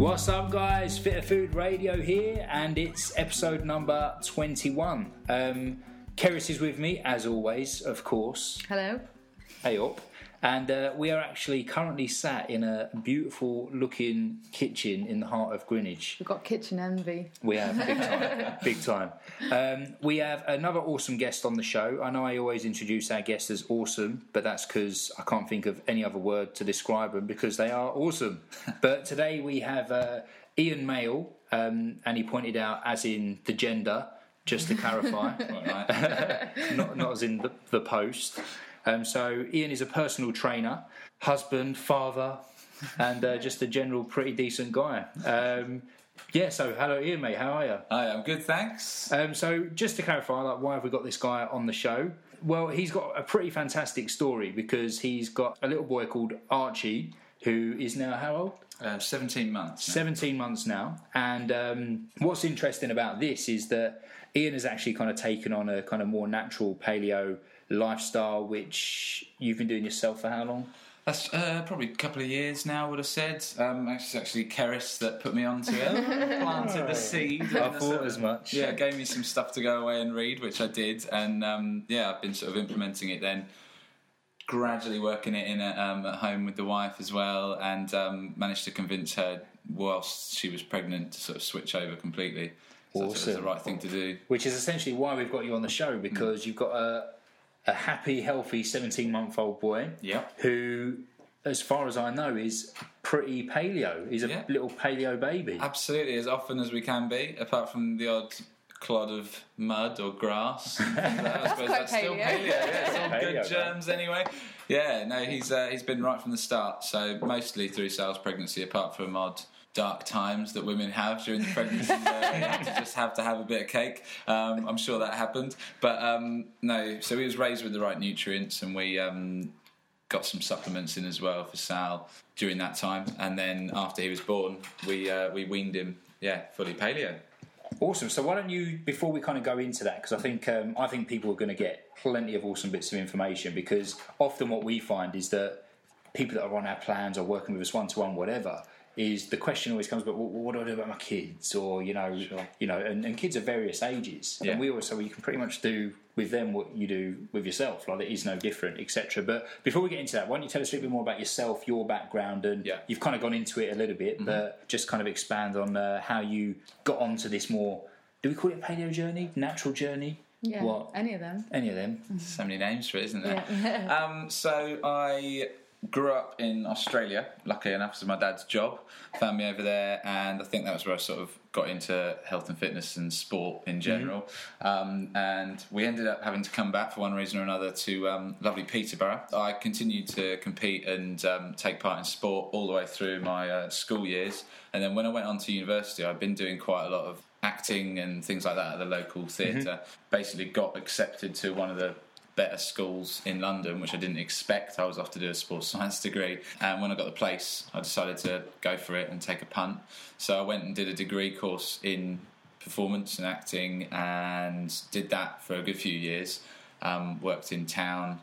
What's up, guys? Fitter Food Radio here, and it's episode number 21. Um, Keris is with me, as always, of course. Hello. Hey up. And uh, we are actually currently sat in a beautiful looking kitchen in the heart of Greenwich. We've got kitchen envy. We have big time, big time. Um, we have another awesome guest on the show. I know I always introduce our guests as awesome, but that's because I can't think of any other word to describe them because they are awesome. but today we have uh, Ian Male, um, and he pointed out as in the gender, just to clarify, not, not as in the, the post. Um, so Ian is a personal trainer, husband, father, and uh, just a general pretty decent guy. Um, yeah, so hello Ian, mate. How are you? Hi, I'm good, thanks. Um, so just to clarify, like, why have we got this guy on the show? Well, he's got a pretty fantastic story because he's got a little boy called Archie who is now how old? Uh, 17 months. now. 17 months now. And um, what's interesting about this is that Ian has actually kind of taken on a kind of more natural paleo lifestyle, which you've been doing yourself for how long? That's uh, probably a couple of years now, I would have said. Um, it's actually Keris that put me onto it, planted the seed. I thought as much. Yeah, gave me some stuff to go away and read, which I did. And um, yeah, I've been sort of implementing it then. Gradually working it in at, um, at home with the wife as well, and um, managed to convince her whilst she was pregnant to sort of switch over completely. So thought the right thing to do. Which is essentially why we've got you on the show because you've got a, a happy, healthy 17 month old boy Yep. who, as far as I know, is pretty paleo. He's a Yeah. little paleo baby. Absolutely, as often as we can be, apart from the odd clod of mud or grass. I suppose quite that's still paleo. paleo. Yeah, it's all Paleo, good man. germs anyway. Yeah, no, he's uh, he's been right from the start. So mostly through Sal's pregnancy, apart from odd dark times that women have during the pregnancy where they have to just have to have a bit of cake. Um, I'm sure that happened, but um, no. So he was raised with the right nutrients, and we. Um, got some supplements in as well for Sal during that time, and then after he was born, we uh, we weaned him, yeah, fully paleo. Awesome. So why don't you, before we kind of go into that, because I think um, I think people are going to get plenty of awesome bits of information. Because often what we find is that people that are on our plans or working with us one to one, whatever, is the question always comes, but what, what do I do about my kids? Or you know, you know, and, and kids of various ages. Yeah. And we always say well, you can pretty much do with them what you do with yourself. Like it is no different, etc. But before we get into that, why don't you tell us a little bit more about yourself, your background, and Yeah. Mm-hmm. you've kind of gone into it a little bit, but just kind of expand on uh, how you got onto this more. Do we call it a paleo journey, natural journey? Yeah. What? Any of them. Any of them? So many names for it, isn't there? Yeah. um, so I grew up in Australia. Luckily enough, was my dad's job. Found me over there, and I think that was where I sort of got into health and fitness and sport in general. Um, and we ended up having to come back for one reason or another to um, lovely Peterborough. I continued to compete and um, take part in sport all the way through my uh, school years. And then when I went on to university, I'd been doing quite a lot of acting and things like that at the local theater Basically, got accepted to one of the better schools in London, which I didn't expect. I was off to do a sports science degree, and when I got the place, I decided to go for it and take a punt. So I went and did a degree course in performance and acting, and did that for a good few years. Um, worked in town,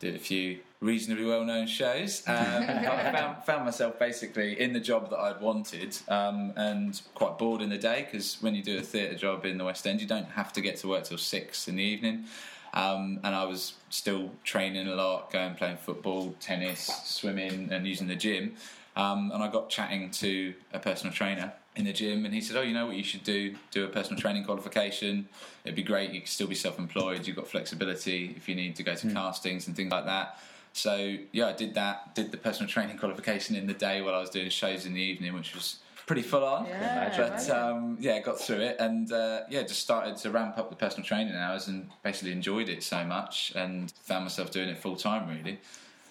did a few reasonably well-known shows. Um, I found, found myself basically in the job that I'd wanted, um, and quite bored in the day because when you do a theatre job in the West End, you don't have to get to work till six in the evening. Um, and I was still training a lot, going playing football, tennis, swimming, and using the gym. Um, and I got chatting to a personal trainer in the gym, and he said, "Oh, you know what you should do? Do a personal training qualification. It'd be great. You could still be self-employed. You've got flexibility if you need to go to castings and things like that." So yeah, I did that. Did the personal training qualification in the day while I was doing shows in the evening, which was pretty full on. Yeah, but right. um, yeah, got through it and uh, yeah, just started to ramp up the personal training hours and basically enjoyed it so much and found myself doing it full time really.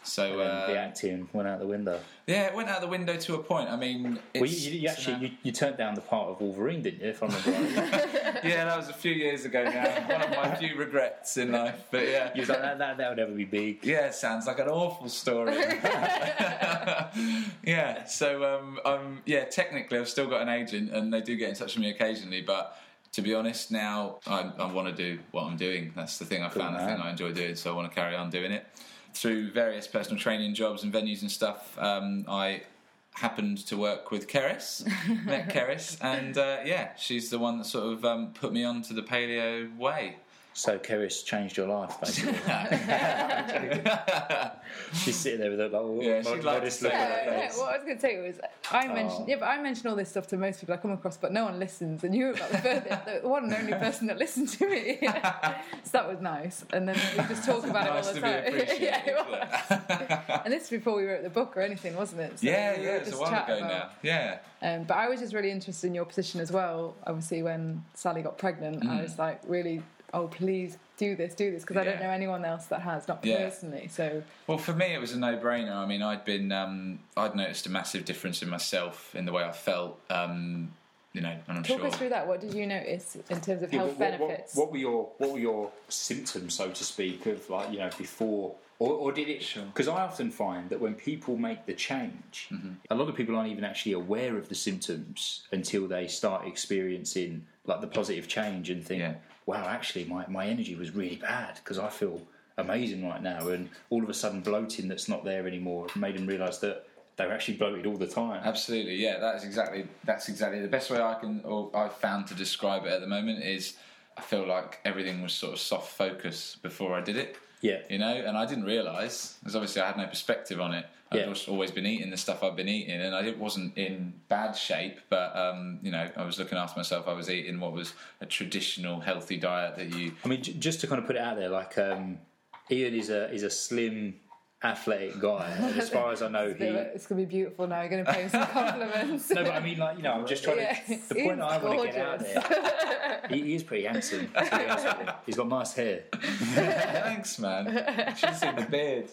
So And the uh, acting went out the window. yeah, it went out the window to a point. I mean, it's, Well, you, you, you actually you, you turned down the part of Wolverine, didn't you? If I remember right. yeah, that was a few years ago now. One of my few regrets in life, but yeah. you was like that, that. That would never be big. Yeah, sounds like an awful story. yeah, so um, um, yeah, technically I've still got an agent, and they do get in touch with me occasionally. But to be honest, now I, I want to do what I'm doing. That's the thing I found, the man. thing I enjoy doing, so I want to carry on doing it. Through various personal training jobs and venues and stuff, um, I happened to work with Keris, met Keris, and uh, yeah, she's the one that sort of um, put me onto the paleo way. So Keris changed your life, basically. She's sitting there with a little Yeah, she'd like modest to look say on that, her Yeah, what I was going to say was, I mentioned, Oh. yeah, but I mention all this stuff to most people I come across, but no one listens, and you were about the, first, the one and only person that listened to me. so that was nice, and then we just talk about nice it all be the time. appreciated. yeah, it was. and this is before we wrote the book or anything, wasn't it? So yeah, we yeah, were it's a just while chatting ago now. Yeah, Um, but I was just really interested in your position as well. Obviously, when Sally got pregnant, Mm. I was like, really, oh, please do this, do this, because I don't know anyone else that has, not Yeah. personally. So, Well, for me, it was a no-brainer. I mean, I'd been, um, I'd noticed a massive difference in myself in the way I felt. Um, you know, and I'm talk sure. us through that. What did you notice in terms of Yeah, health but what, what- benefits? What, were your what were your symptoms, so to speak, of like you know before, or, or did it? Sure. Because I often find that when people make the change, Mm-hmm. a lot of people aren't even actually aware of the symptoms until they start experiencing like the positive change and think, Yeah. "Wow, actually, my my energy was really bad because I feel amazing right now," and all of a sudden bloating that's not there anymore made them realise that they were actually bloated all the time. Absolutely, yeah. That is exactly that's exactly the best way I can or I've found to describe it at the moment is I feel like everything was sort of soft focus before I did it. Yeah. You know, and I didn't realise because obviously I had no perspective on it. I'd Yeah. always been eating the stuff I've been eating, and I it wasn't in bad shape. But um, you know, I was looking after myself. I was eating what was a traditional healthy diet that you I mean, j- just to kind of put it out there, like um, Ian is a is a slim, athletic guy. And as far as I know, he. It's going to be beautiful now. You're going to pay him some compliments. No, but I mean, like you know, I'm just trying Yeah, to. The point I want to get out gorgeous. there. He, he is pretty handsome. to be honest with you. He's got nice hair. Thanks, man. You should have seen the beard.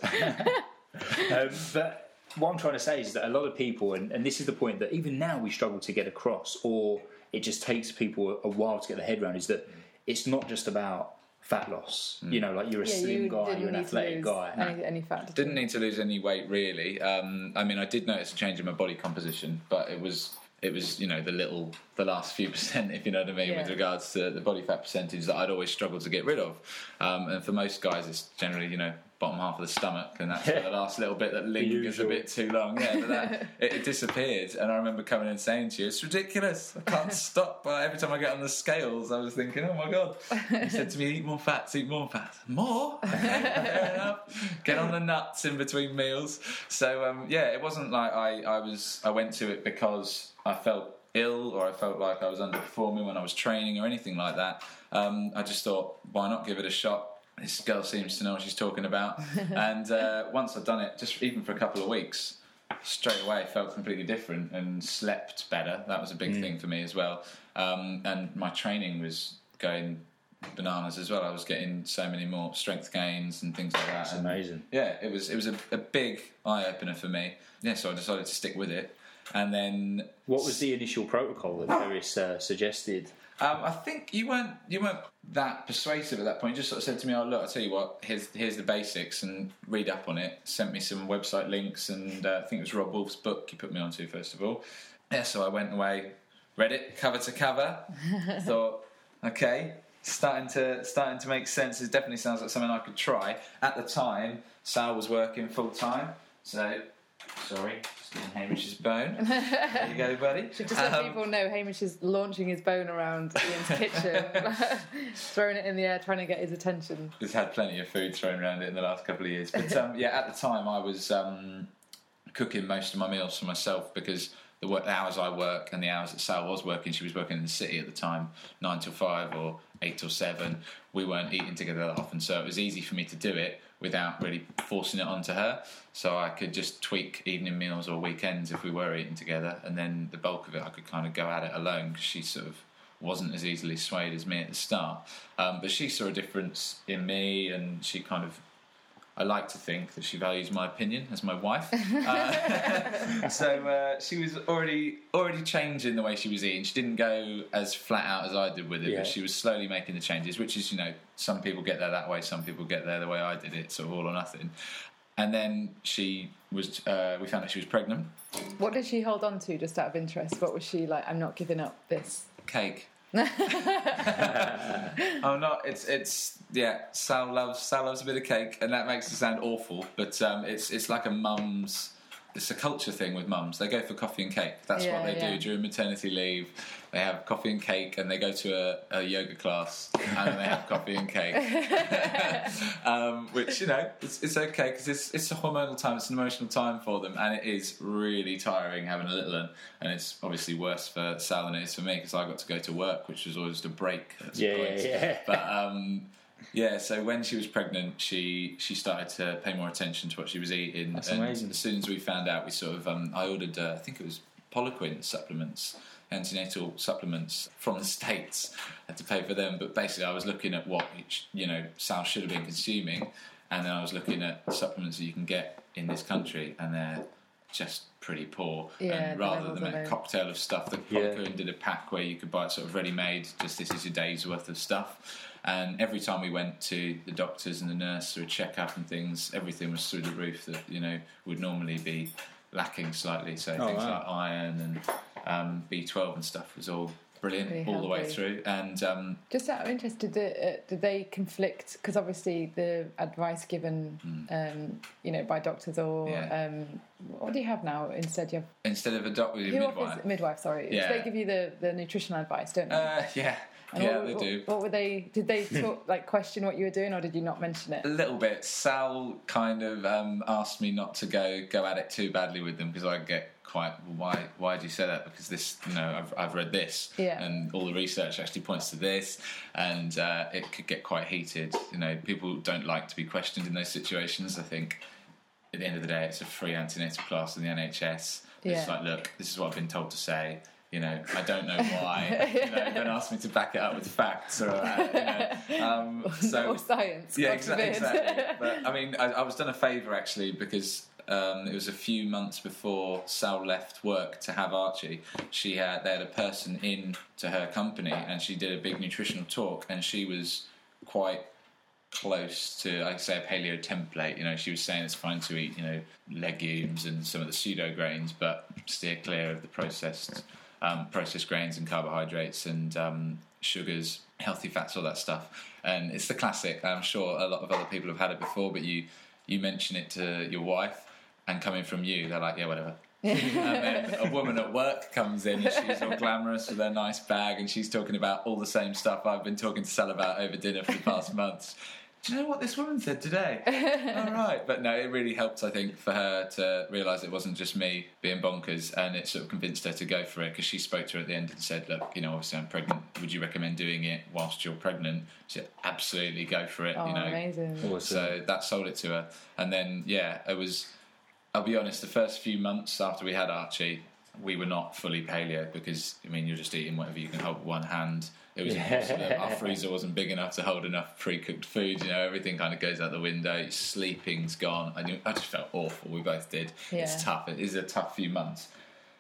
Um, but what I'm trying to say is that a lot of people, and, and this is the point that even now we struggle to get across, or it just takes people a, a while to get their head around, is that it's not just about fat loss. You know, like you're a Yeah, slim you guy, you're an athletic guy. Any, any fat. Didn't need to lose any weight really. Um, I mean, I did notice a change in my body composition, but it was it was you know the little the last few percent, if you know what I mean, with regards to the body fat percentage that I'd always struggled to get rid of. Um, and for most guys, it's generally you know bottom half of the stomach, and that's the last little bit that lingers a bit too long. Yeah, but that, it, it disappeared. And I remember coming and saying to you, "It's ridiculous. I can't stop." But every time I get on the scales, I was thinking, "Oh my god!" He said to me, "Eat more fats. Eat more fats. More." Fair enough. Get on the nuts in between meals. So um, yeah, it wasn't like I, I was I went to it because I felt ill or I felt like I was underperforming when I was training or anything like that. Um, I just thought, why not give it a shot? This girl seems to know what she's talking about. and uh, once I'd done it, just even for a couple of weeks, straight away felt completely different and slept better. That was a big thing for me as well. Um, and my training was going bananas as well. I was getting so many more strength gains and things like that. It's And amazing. yeah, it was it was a, a big eye opener for me. Yeah, so I decided to stick with it. And then What was the initial protocol that Keris uh, suggested? Um, I think you weren't you weren't that persuasive at that point. You just sort of said to me, "Oh, look, I tell you what, here's here's the basics, and read up on it." Sent me some website links, and uh, I think it was Robb Wolf's book you put me onto first of all. Yeah, so I went away, read it cover to cover. thought, okay, starting to starting to make sense. It definitely sounds like something I could try. At the time, Sal was working full time, so sorry, just Hamish's bone. there you go, buddy. Just let Um, people know, Hamish is launching his bone around Ian's kitchen, throwing it in the air, trying to get his attention. Just had plenty of food thrown around it in the last couple of years. But um, yeah, at the time I was um, cooking most of my meals for myself because the work, the hours I work and the hours that Sal was working, she was working in the city at the time, nine till five or eight till seven. We weren't eating together that often, so it was easy for me to do it without really forcing it onto her. So I could just tweak evening meals or weekends if we were eating together, and then the bulk of it I could kind of go at it alone because she sort of wasn't as easily swayed as me at the start. Um, but she saw a difference in me, and she kind of. I like to think that she values my opinion as my wife. Uh, so uh, she was already already changing the way she was eating. She didn't go as flat out as I did with it, Yeah. but she was slowly making the changes. Which is, you know, some people get there that way, some people get there the way I did it, sort of all or nothing. And then she was. Uh, we found out she was pregnant. What did she hold on to, just out of interest? What was she like? I'm not giving up this. cake. oh no, it's it's yeah. Sal loves Sal loves a bit of cake, and that makes it sound awful, but um, it's it's like a mum's it's a culture thing with mums. They go for coffee and cake. That's Yeah, what they yeah. do during maternity leave. They have coffee and cake, and they go to a, a yoga class, and they have coffee and cake. um, which you know, it's, it's okay because it's it's a hormonal time. It's an emotional time for them, and it is really tiring having a little one. And it's obviously worse for Sal than it is for me because I got to go to work, which was always a break. At Yeah, points. yeah, yeah. But um, yeah, so when she was pregnant, she she started to pay more attention to what she was eating. That's and amazing. As soon as we found out, we sort of um, I ordered uh, I think it was Poliquin supplements, antenatal supplements from the states. had to pay for them, but basically I was looking at what each, you know Sal should have been consuming, and then I was looking at supplements that you can get in this country, and they're just pretty poor. Yeah, and the rather than a low. cocktail of stuff, the Yeah. Poliquin did a pack where you could buy it sort of ready made. Just this is your day's worth of stuff. And every time we went to the doctors and the nurse for a checkup and things, everything was through the roof that you know would normally be lacking slightly. So Oh, things wow. like iron and um, B12 and stuff was all brilliant Really all the way through. And um, Just out of interest, did, the, uh, did they conflict? Because obviously the advice given, um, you know, by doctors or. Yeah. um, what do you have now? Instead, you have instead of a doctor, midwife. midwife. Sorry, Yeah. they give you the, the nutritional advice, don't they? Uh, yeah, And yeah, what, they what- do. What were they? Did they talk, like question what you were doing, or did you not mention it? A little bit. Sal kind of um, asked me not to go go at it too badly with them because I get quite why why do you say that because this you know I've, I've read this Yeah. and all the research actually points to this and uh, it could get quite heated you know people don't like to be questioned in those situations I think at the end of the day it's a free antenatal class in the NHS Yeah. it's like look this is what I've been told to say you know, I don't know why. you know, don't ask me to back it up with facts or, uh, you know. Um, so or science? yeah, exactly. exactly. But I mean, I, I was done a favour actually because um, it was a few months before Sal left work to have Archie. She had they had a person in to her company, and she did a big nutritional talk, and she was quite close to, like say, a paleo template. You know, she was saying it's fine to eat, you know, legumes and some of the pseudo grains, but steer clear of the processed um, processed grains and carbohydrates and um, sugars, healthy fats, all that stuff. And it's the classic. I'm sure a lot of other people have had it before, but you you mention it to your wife, and coming from you, they're like, yeah, whatever. and then a woman at work comes in and she's all glamorous with her nice bag and she's talking about all the same stuff I've been talking to Sal about over dinner for the past months. Do you know what this woman said today? all right, but no, it really helped. I think for her to realise it wasn't just me being bonkers, and it sort of convinced her to go for it because she spoke to her at the end and said, "Look, you know, obviously I'm pregnant. Would you recommend doing it whilst you're pregnant?" She said, "Absolutely, go for it." Oh, you know, amazing. Awesome. so that sold it to her. And then, yeah, it was. I'll be honest. The first few months after we had Archie, we were not fully paleo because I mean you're just eating whatever you can hold with one hand. It was Yeah. impossible. Our freezer wasn't big enough to hold enough pre-cooked food. You know, everything kind of goes out the window. Sleeping's gone. I, knew, I just felt awful. We both did. It's tough. It is a tough few months.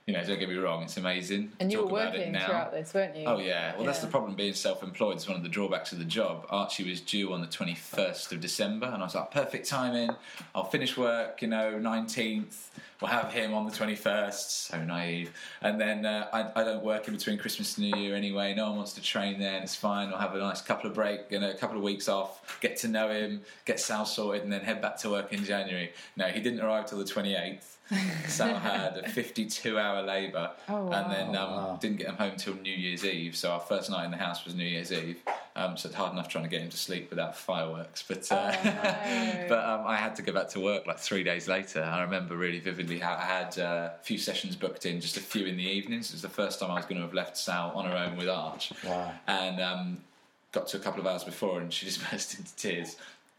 You know, don't get me wrong. It's amazing. And you were talk about it working now. throughout this, weren't you? Oh yeah, well that's the problem being self-employed. It's one of the drawbacks of the job. Archie was due on the twenty-first of December, and I was like, perfect timing. I'll finish work, you know, nineteenth. We'll have him on the twenty-first. So naive. And then uh, I, I don't work in between Christmas and New Year anyway. No one wants to train then. It's fine. I'll have a nice couple of break, you know, a couple of weeks off, get to know him, get Sal sorted, and then head back to work in January. No, he didn't arrive till the twenty-eighth. Sal had a fifty-two-hour labour, Oh, and then um, Wow. didn't get him home till New Year's Eve. So our first night in the house was New Year's Eve. Um, so it's hard enough trying to get him to sleep without fireworks. But uh, Oh, no. but um, I had to go back to work like three days later. I remember really vividly how I had uh, a few sessions booked in, just a few in the evenings. It was the first time I was going to have left Sal on her own with Arch. Wow. And um, got to a couple of hours before, and she just burst into tears.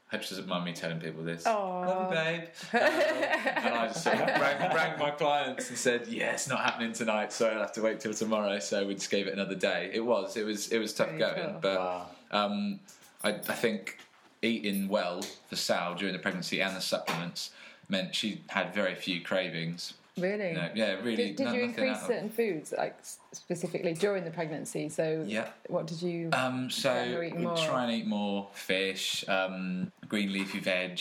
Hope she doesn't mind me telling people this. Aw. Love you, babe. Um, and I just sort of rang, rang my clients and said, "Yeah, it's not happening tonight, so I'll have to wait till tomorrow." So we just gave it another day. It was, it was, it was tough Very going, tough. but Wow. um, I, I think eating well for Sal during the pregnancy and the supplements meant she had very few cravings. Really? No, yeah, really. Did, did no- you increase certain foods, like specifically during the pregnancy? So, Yeah. what did you? Um, so Try and eat we more. try and eat more fish, um, green leafy veg,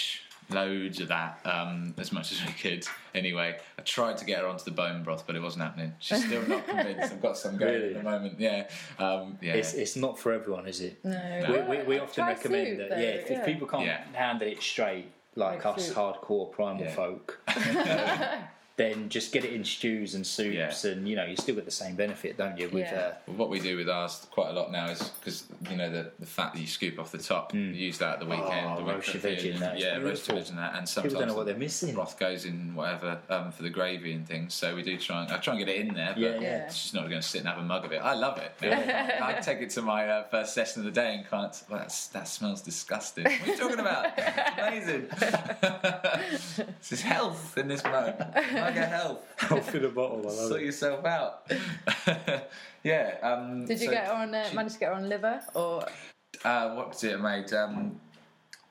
loads of that, um, as much as we could. Anyway, I tried to get her onto the bone broth, but it wasn't happening. She's still not convinced. I've got some going Really? at the moment. Yeah, um, yeah. It's, it's not for everyone, is it? no. We, we, we often recommend soup, that. though, yeah, if, if people can't Yeah. handle it straight, like Like us soup. hardcore primal Yeah. folk, then just get it in stews and soups, Yeah. and you know you still get the same benefit, don't you? With Yeah. uh, Well, what we do with ours quite a lot now is because you know the, the fat that you scoop off the top, you use that at the weekend. Oh, the roast your cooking, veg in that, yeah, roast your beautiful. veg in that, and people sometimes don't know what they're missing. broth goes in whatever um, for the gravy and things. So we do try and I try and get it in there, but Yeah, yeah. it's just not going to sit and have a mug of it. I love it. I take it to my uh, first session of the day and can't. Well, that's, that smells disgusting. What are you talking about? Amazing. this is health in this mug. Mug of health. Off in a bottle, I love Sort yourself out. yeah. Um, Did you so get her on? Uh, she- manage to get her on liver or? Uh, what was it I made? Um,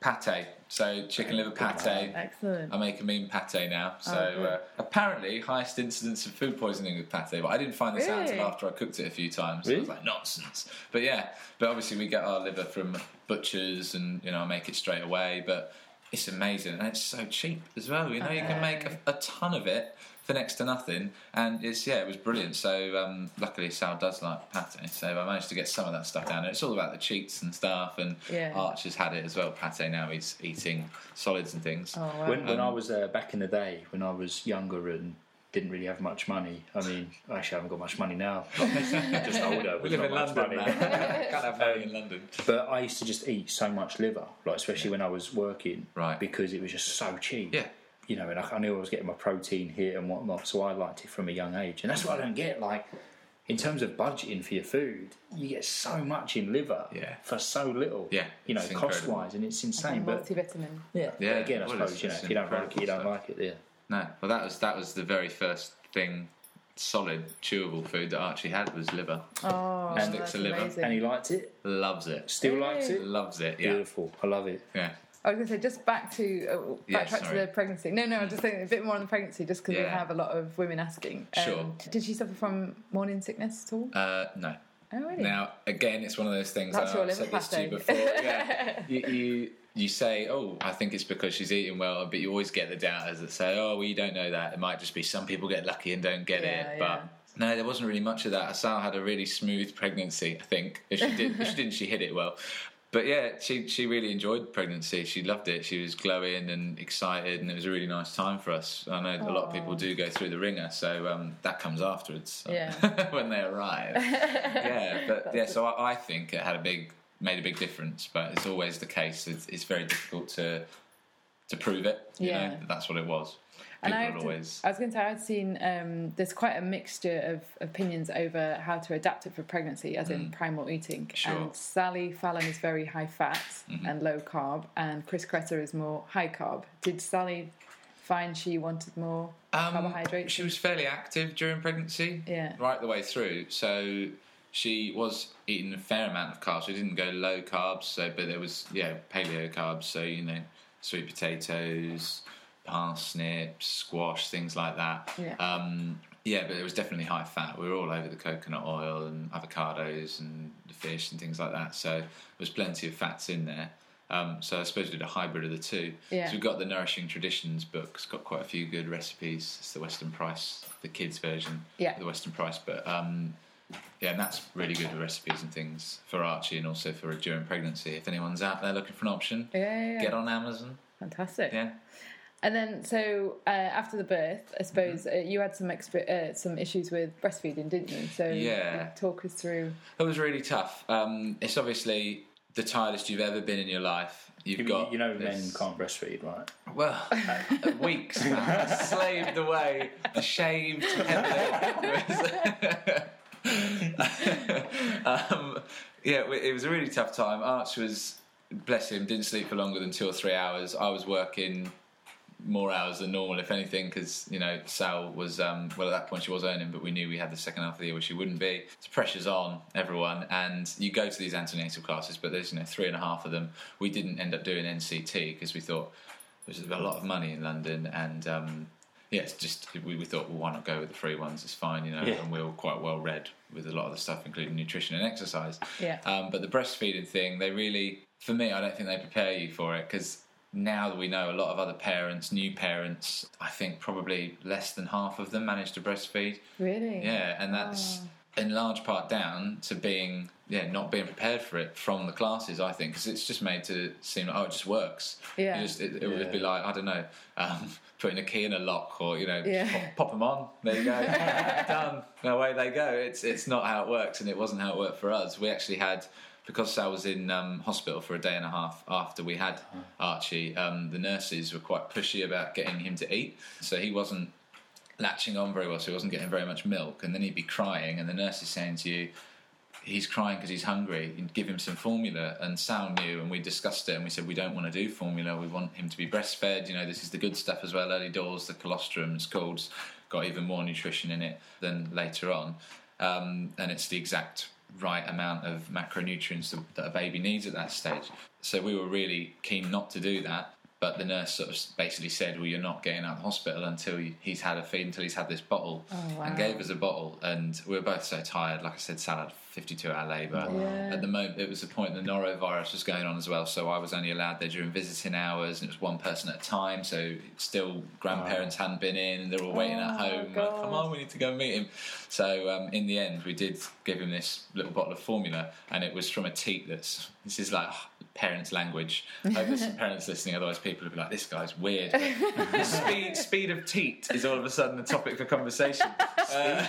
pate. So chicken liver pate. Excellent. I make a mean pate now. So Oh, good. uh, apparently, highest incidence of food poisoning with pate. But I didn't find this out Really? until after I cooked it a few times. I Really? was like nonsense. But yeah, but obviously we get our liver from butchers, and you know I make it straight away. But it's amazing, and it's so cheap as well. You know, you can make a, a ton of it for next to nothing, and it's yeah, it was brilliant. So um, luckily Sal does like pate, so I managed to get some of that stuff down. And it's all about the cheats and stuff. And Yeah. Arch has had it as well. Pate now he's eating solids and things. Oh wow. When, when I Um, was uh, back in the day, when I was younger and didn't really have much money. I mean, I actually haven't got much money now. just older. We live in London money. now. Can't have money in um, London. But I used to just eat so much liver, like especially when I was working, Right. Because it was just so cheap. Yeah. You know, and I, I knew I was getting my protein here and whatnot, so I liked it from a young age, and that's what I don't get. Like, in terms of budgeting for your food, you get so much in liver Yeah. for so little. Yeah, You know, cost wise, and it's Like a insane. But multivitamin. yeah, Yeah, but again, I well, suppose you know, if you don't like it, you don't incredible like it. Yeah. No, well that was that was the very first thing, solid chewable food that Archie had was liver. Oh, And sticks that's to liver. amazing. And he liked it. Loves it. Still likes it. Loves it. Yeah. Beautiful. I love it. Yeah. I was going to say, just back to uh, Yeah, backtrack to the pregnancy. No, no, I'm just saying a bit more on the pregnancy, just because we Yeah. have a lot of women asking. Um, Sure. Did she suffer from morning sickness at all? Uh, no. Oh, really? Now again, it's one of those things. That's that your I've said liver this to you pate. before. Yeah. you, you you say, oh, I think it's because she's eating well, but you always get the doubters that say, oh, well, you don't know that. It might just be some people get lucky and don't get Yeah, it, yeah. but. No, there wasn't really much of that. Asal had a really smooth pregnancy, I think. If she did, if she didn't, she hit it well. But yeah, she she really enjoyed pregnancy. She loved it. She was glowing and excited, and it was a really nice time for us. I know a lot of people do go through the ringer, so um, that comes afterwards so Yeah. when they arrive. yeah, but yeah, so I, I think it had a big made a big difference. But it's always the case. It's, it's very difficult to to prove it. You Yeah. know, that that's what it was. And People I, would had- always. I was going to say, I'd seen um, there's quite a mixture of opinions over how to adapt it for pregnancy, as in primal eating. Mm. Sure. Mm-hmm. And Sally Fallon is very high fat and low carb, and Chris Kresser is more high carb. Did Sally find she wanted more Um, carbohydrates? She was fairly active during pregnancy, Yeah. right the way through. So she was eating a fair amount of carbs. She didn't go low carbs, so but there was yeah paleo carbs. So you know sweet potatoes, parsnips, squash, things like that. Yeah. Um, yeah, but it was definitely high fat. We were all over the coconut oil and avocados and the fish and things like that. So there was plenty of fats in there. Um, so I suppose we did a hybrid of the two. Yeah. So we've got the Nourishing Traditions book. It's got quite a few good recipes. It's the Weston Price, the kids version. Yeah. of The Weston Price, but um, yeah, and that's really good with recipes and things for Archie and also for during pregnancy. If anyone's out there looking for an option, yeah, yeah, yeah. get on Amazon. Fantastic. Yeah. And then, so uh, after the birth, I suppose Mm-hmm. uh, you had some exp- uh, some issues with breastfeeding, didn't you? So Yeah. talk us through. It was really tough. Um, it's obviously the tiredest you've ever been in your life. You've You, got you know, men can't breastfeed, right? Well, uh, weeks, man. slaved away, a shaved head. um, yeah, it was a really tough time. Arch was, bless him, didn't sleep for longer than two or three hours. I was working more hours than normal, if anything, because you know Sal was um, well at that point she was earning, but we knew we had the second half of the year where she wouldn't be. So pressure's on everyone, and you go to these antenatal classes, but there's you know three and a half of them. We didn't end up doing NCT because we thought there's a lot of money in London, and um, yeah, it's just we, we thought well why not go with the free ones? It's fine, you know, Yeah. and we were quite well read with a lot of the stuff, including nutrition and exercise. Yeah. Um, but the breastfeeding thing, they really, for me, I don't think they prepare you for it because now that we know a lot of other parents, new parents, I think probably less than half of them manage to breastfeed. Really? Yeah, and that's in large part down to being yeah not being prepared for it from the classes. I think because it's just made to seem like oh it just works. Yeah. It, just, it, it would be like I don't know. Um, Putting a key in a lock, or you know, Yeah. pop, pop them on. There you go, done. Away they go. It's it's not how it works, and it wasn't how it worked for us. We actually had because Sal was in um, hospital for a day and a half after we had Archie. Um, the nurses were quite pushy about getting him to eat, so he wasn't latching on very well. So he wasn't getting very much milk, and then he'd be crying, and the nurse is saying to you. He's crying because he's hungry. You give him some formula, and Sal knew, and we discussed it, and we said we don't want to do formula. We want him to be breastfed. You know, this is the good stuff as well. Early doors, the colostrum, it's called, got even more nutrition in it than later on, um, and it's the exact right amount of macronutrients that a baby needs at that stage. So we were really keen not to do that. But the nurse sort of basically said, "Well, you're not getting out of the hospital until he's had a feed, until he's had this bottle," Oh, wow. and gave us a bottle. And we were both so tired. Like I said, salad 52 hour labour. Yeah. At the moment, it was the point the norovirus was going on as well. So I was only allowed there during visiting hours, and it was one person at a time. So still, grandparents hadn't been in, and they were all waiting at Oh, home. Like, Come on, we need to go and meet him. So um, in the end, we did give him this little bottle of formula, and it was from a teat that's. This is like parents' language. I hope there's some parents listening, otherwise people will be like, "This guy's weird." speed, speed of teat is all of a sudden the topic for conversation. Uh,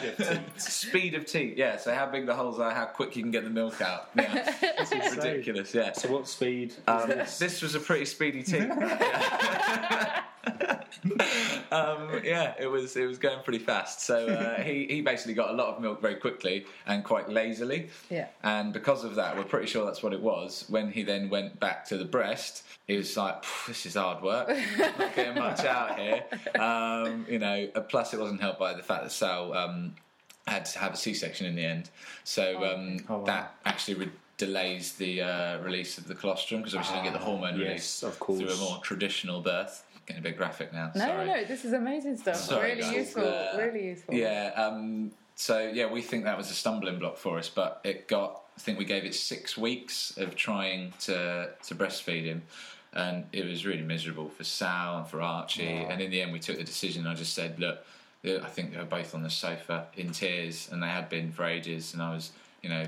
speed of teat, yeah. So how big the holes are, how quick you can get the milk out. Yeah. It's insane. ridiculous, yeah. So what speed? is Um, this? this was a pretty speedy team. um, yeah, it was it was going pretty fast. So uh, he he basically got a lot of milk very quickly and quite lazily. Yeah. And because of that, we're pretty sure that's what it was. When he then went back to the breast, he was like, "This is hard work. Not getting much out here." Um, you know. uh, Plus, it wasn't helped by the fact that Sal um, had to have a C-section in the end. So um, Oh, wow. that actually re- delays the uh, release of the colostrum because obviously you don't get the hormone Ah, yes, release of course. through a more traditional birth. Getting a bit graphic now. No, sorry. no, this is amazing stuff. Sorry, really guys. useful. Uh, really useful. Yeah. Um, so yeah, we think that was a stumbling block for us, but it got. I think we gave it six weeks of trying to to breastfeed him, and it was really miserable for Sal and for Archie. And in the end, we took the decision. I just said, look. I think they were both on the sofa in tears, and they had been for ages. And I was, you know,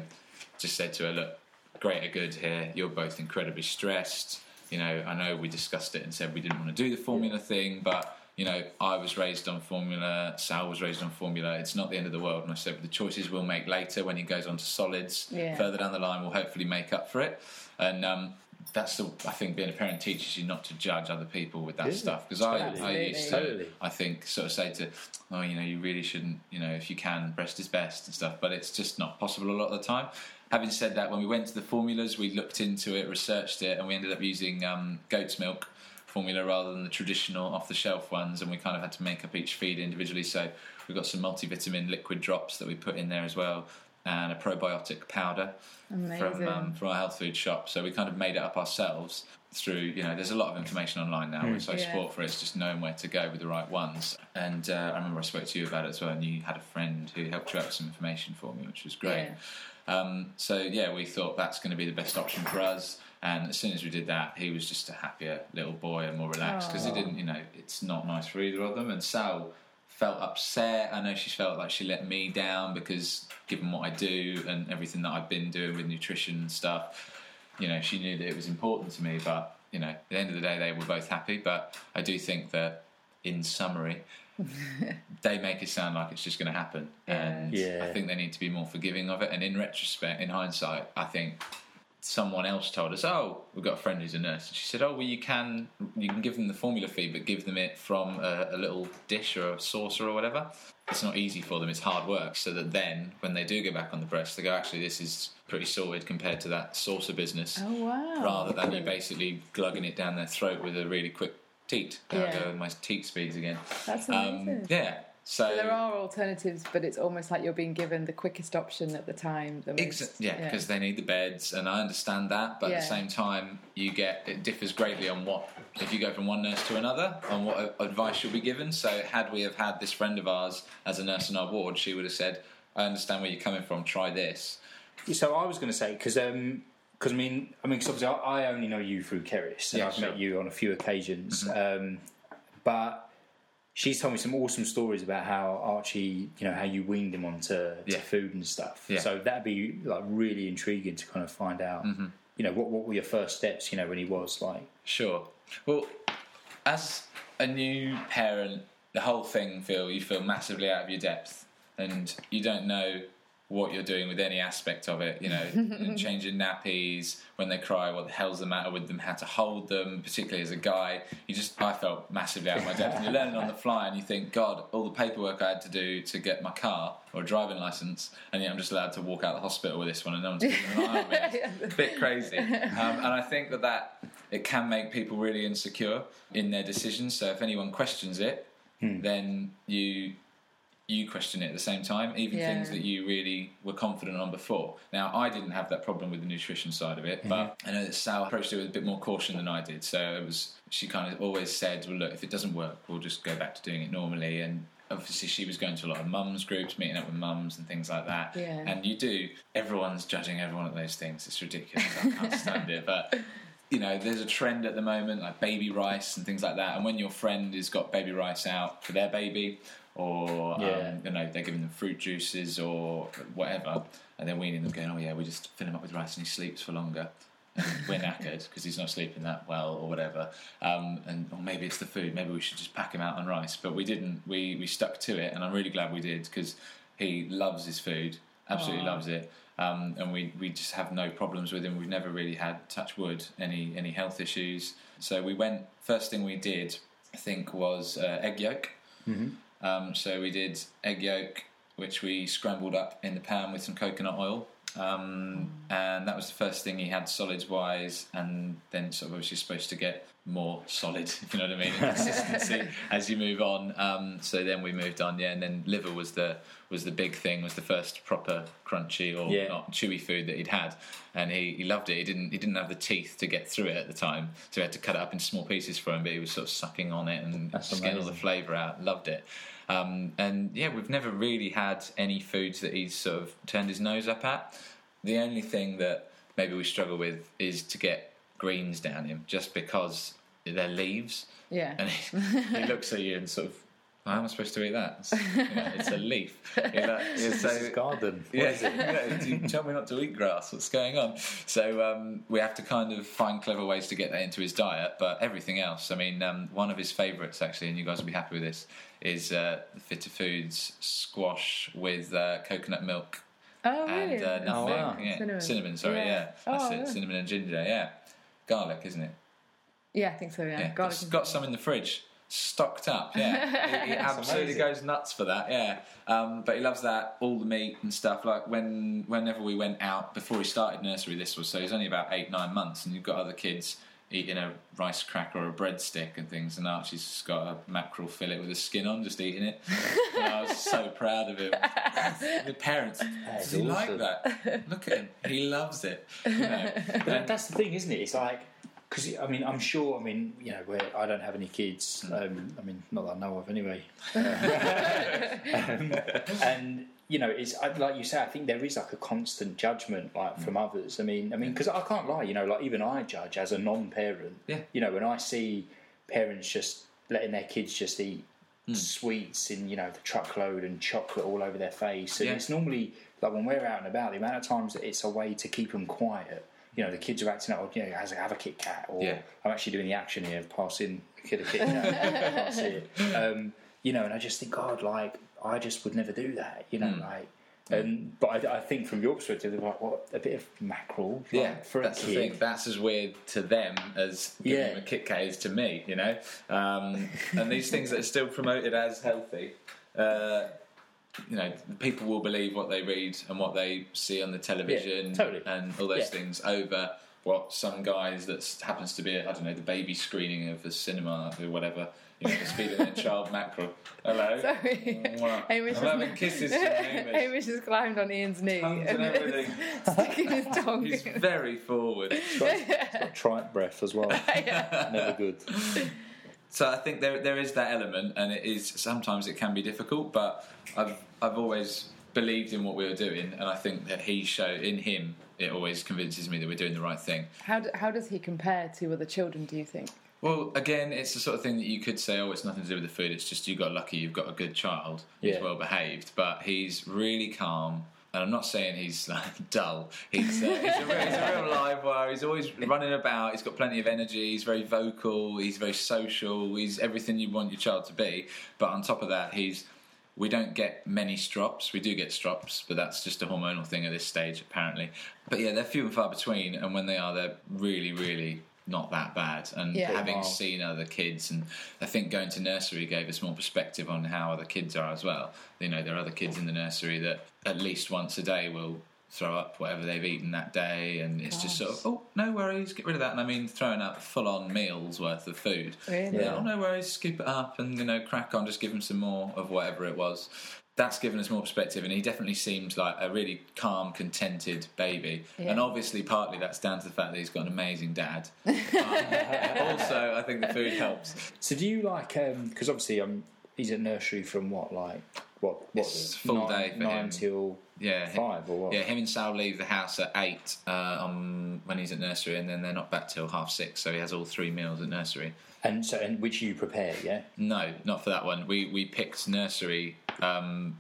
just said to her, "Look, great or good here. You're both incredibly stressed. You know, I know we discussed it and said we didn't want to do the formula thing, but you know, I was raised on formula. Sal was raised on formula. It's not the end of the world. And I said the choices we'll make later when he goes on to solids Yeah. further down the line will hopefully make up for it. And um, that's the I think being a parent teaches you not to judge other people with that Yeah, stuff because I, I used to Totally. I think sort of say to, oh, you know, you really shouldn't, you know, if you can, breast is best and stuff, but it's just not possible a lot of the time. Having said that, when we went to the formulas, we looked into it, researched it, and we ended up using um, goat's milk formula rather than the traditional off the shelf ones, and we kind of had to make up each feed individually. So we've got some multivitamin liquid drops that we put in there as well. And a probiotic powder Amazing. from um, from our health food shop. So we kind of made it up ourselves through. You know, there's a lot of information online now. We're so Yeah. sport for. It's just knowing where to go with the right ones. And uh, I remember I spoke to you about it as well, and you had a friend who helped you out with some information for me, which was great. Um, so yeah, we thought that's going to be the best option for us. And as soon as we did that, he was just a happier little boy and more relaxed because he didn't, you know, it's not nice for either of them. And Sal felt upset. I know she felt like she let me down because, given what I do and everything that I've been doing with nutrition and stuff, you know, she knew that it was important to me. But you know, at the end of the day, they were both happy. But I do think that, in summary, they make it sound like it's just going to happen, and Yeah. I think they need to be more forgiving of it. And in retrospect, in hindsight, I think someone else told us, "Oh, we've got a friend who's a nurse," and she said, "Oh, well, you can you can give them the formula feed, but give them it from a, a little dish or a saucer or whatever." It's not easy for them; it's hard work. So that then, when they do go back on the breast, they go, "Actually, this is pretty sorted compared to that saucer business." Oh wow. rather than you basically glugging it down their throat with a really quick teat. There I Yeah. go with my teat speeds again. That's Um, amazing. yeah. So, So there are alternatives, but it's almost like you're being given the quickest option at the time. The most, Exa- yeah, because they need the beds, and I understand that. But at the same time, you get it differs greatly on what if you go from one nurse to another on what advice you'll be given. So, had we have had this friend of ours as a nurse in our ward, she would have said, "I understand where you're coming from. Try this." So I was going to say because because I mean I mean 'cause obviously I, I only know you through Keris and Yeah, I've sure. Mm-hmm. met you on a few occasions, um, but she's told me some awesome stories about how Archie, you know, how you weaned him onto to Yeah. food and stuff. Yeah. So that'd be like really intriguing to kind of find out. You know, what what were your first steps? You know, when he was like, Sure. Well, as a new parent, the whole thing feel you feel massively out of your depth, and you don't know what you're doing with any aspect of it. You know, changing nappies when they cry, what the hell's the matter with them? How to hold them, particularly as a guy. You just, I felt massively out of my depth. And you're learning on the fly, and you think, God, all the paperwork I had to do to get my car or a driving license, and yet I'm just allowed to walk out the hospital with this one, and no one's keeping an eye on me. It's a bit crazy. Um, and I think that that it can make people really insecure in their decisions. So if anyone questions it, then you you question it at the same time, even Yeah. things that you really were confident on before. Now, I didn't have that problem with the nutrition side of it, but mm-hmm. I know that Sal approached it with a bit more caution than I did. So it was she kind of always said, "Well, look, if it doesn't work, we'll just go back to doing it normally." And obviously, she was going to a lot of mums groups, meeting up with mums and things like that. Yeah. And you do. Everyone's judging everyone at those things. It's ridiculous. I can't stand it, but you know, there's a trend at the moment like baby rice and things like that. And when your friend has got baby rice out for their baby, or Yeah. um, you know, they're giving them fruit juices or whatever, and they're weaning them, going, "Oh yeah, we just fill him up with rice and he sleeps for longer." And we're knackered because he's not sleeping that well or whatever. Um, and or maybe it's the food. Maybe we should just pack him out on rice. But we didn't. We we stuck to it, and I'm really glad we did because he loves his food. Absolutely Aw. loves it. Um, and we, we just have no problems with him. We've never really had touch wood any any health issues. So we went. First thing we did, I think, was uh, egg yolk. Um, so we did egg yolk, which we scrambled up in the pan with some coconut oil. Um, and that was the first thing he had solids wise, and then sort of obviously supposed to get more solid, if you know what I mean, consistency as you move on. Um, so then we moved on, yeah, and then liver was the was the big thing, was the first proper crunchy or Yeah. not chewy food that he'd had, and he, he loved it. He didn't he didn't have the teeth to get through it at the time, so we had to cut it up in small pieces for him. But he was sort of sucking on it and That's just getting all the flavour out. Loved it. Um, and yeah, we've never really had any foods that he's sort of turned his nose up at. The only thing that maybe we struggle with is to get greens down him, just because they're leaves, Yeah. and he, he looks at you and sort of. How am I supposed to eat that? It's, you know, it's a leaf. Like- you're "This so- is garden." yeah, yeah, you tell me not to eat grass. What's going on? So um, we have to kind of find clever ways to get that into his diet. But everything else, I mean, um, one of his favourites actually, and you guys will be happy with this, is uh, the Fitter Foods squash with uh, coconut milk oh, and really? uh, nutmeg. Oh, wow. yeah. Cinnamon. cinnamon. Sorry, Yeah. yeah, that's Oh, it. yeah. Cinnamon and ginger. Yeah, garlic, isn't it? Yeah, I think so. Yeah, Yeah, Garlic got, and- got some in the fridge, stocked up. Yeah, he, he absolutely amazing. goes nuts for that. Yeah, um, but he loves that all the meat and stuff. Like when whenever we went out before he started nursery, this was so he's only about eight nine months, and you've got other kids eating a rice cracker or a breadstick and things, and Archie's just got a mackerel fillet with a skin on, just eating it. and I was so proud of him. The parents, That's does he like that? Look at him, he loves it. You know? But that's the thing, isn't it? It's like because I mean, I'm sure. I mean, you know, where I don't have any kids. Um, I mean, not that I know of, anyway. um, and you know, it's I- like you say. I think there is like a constant judgment, like from others. I mean, I mean, because I can't lie. You know, like even I judge as a non-parent. Yeah. You know, when I see parents just letting their kids just eat sweets in you know the truckload and chocolate all over their face, and Yeah. it's normally like when we're out and about, the amount of times that it's a way to keep them quiet. You know, the kids are acting out, you know, as have a Kit Kat, or Yeah. I'm actually doing the action here of passing a kid a Kit Kat. pass it. Um, you know, and I just think, God, like, I just would never do that, you know, Hmm. like. And, but I, I think from your perspective, they're like, what, a bit of mackerel like, Yeah, for that's a the thing. That's as weird to them as giving Yeah. them a Kit Kat is to me, you know. Um, and these things that are still promoted as healthy, uh, you know, people will believe what they read and what they see on the television totally. and all those Yeah. things over what some guys that happens to be, I don't know, the baby screening of the cinema or whatever. You know, is feeding their child mackerel. Hello. Sorry. Mwah. Hamish I'm has- having kisses from Hamish. Hamish has climbed on Ian's knee Tongues and everything. sticking his tongue. He's very forward. Got trite breath as well. Never good. So I think there there is that element, and it is sometimes it can be difficult. But I've I've always believed in what we were doing, and I think that he show in him it always convinces me that we're doing the right thing. How, do, how does he compare to other children? Do you think? Well, again, it's the sort of thing that you could say, oh, it's nothing to do with the food. It's just you got lucky. You've got a good child. He's Yeah. well behaved, but he's really calm. And I'm not saying he's like dull. He's, uh, he's, a, real, he's a real live wire. He's always running about. He's got plenty of energy. He's very vocal. He's very social. He's everything you want your child to be. But on top of that, he's we don't get many strops. We do get strops, but that's just a hormonal thing at this stage, apparently. But yeah, they're few and far between, and when they are, they're really, really not that bad. And Yeah. having Wow. seen other kids, and I think going to nursery gave us more perspective on how other kids are as well. You know, there are other kids in the nursery that at least once a day will throw up whatever they've eaten that day, and it's just sort of, oh, no worries, get rid of that. And I mean, throwing up full on meals worth of food. Really? Yeah, oh, no worries, scoop it up and, you know, crack on, just give them some more of whatever it was. That's given us more perspective, and he definitely seems like a really calm, contented baby. Yeah. And obviously, partly that's down to the fact that he's got an amazing dad. But also, I think the food helps. So do you like? Because obviously, um, he's at nursery from what, like what? what It's full nine, day for nine him. till Yeah, five or what? Yeah, him and Sal leave the house at eight uh, on when he's at nursery, and then they're not back till half six. So he has all three meals at nursery. And so, and which you prepare, yeah. No, not for that one. We we picked nursery um,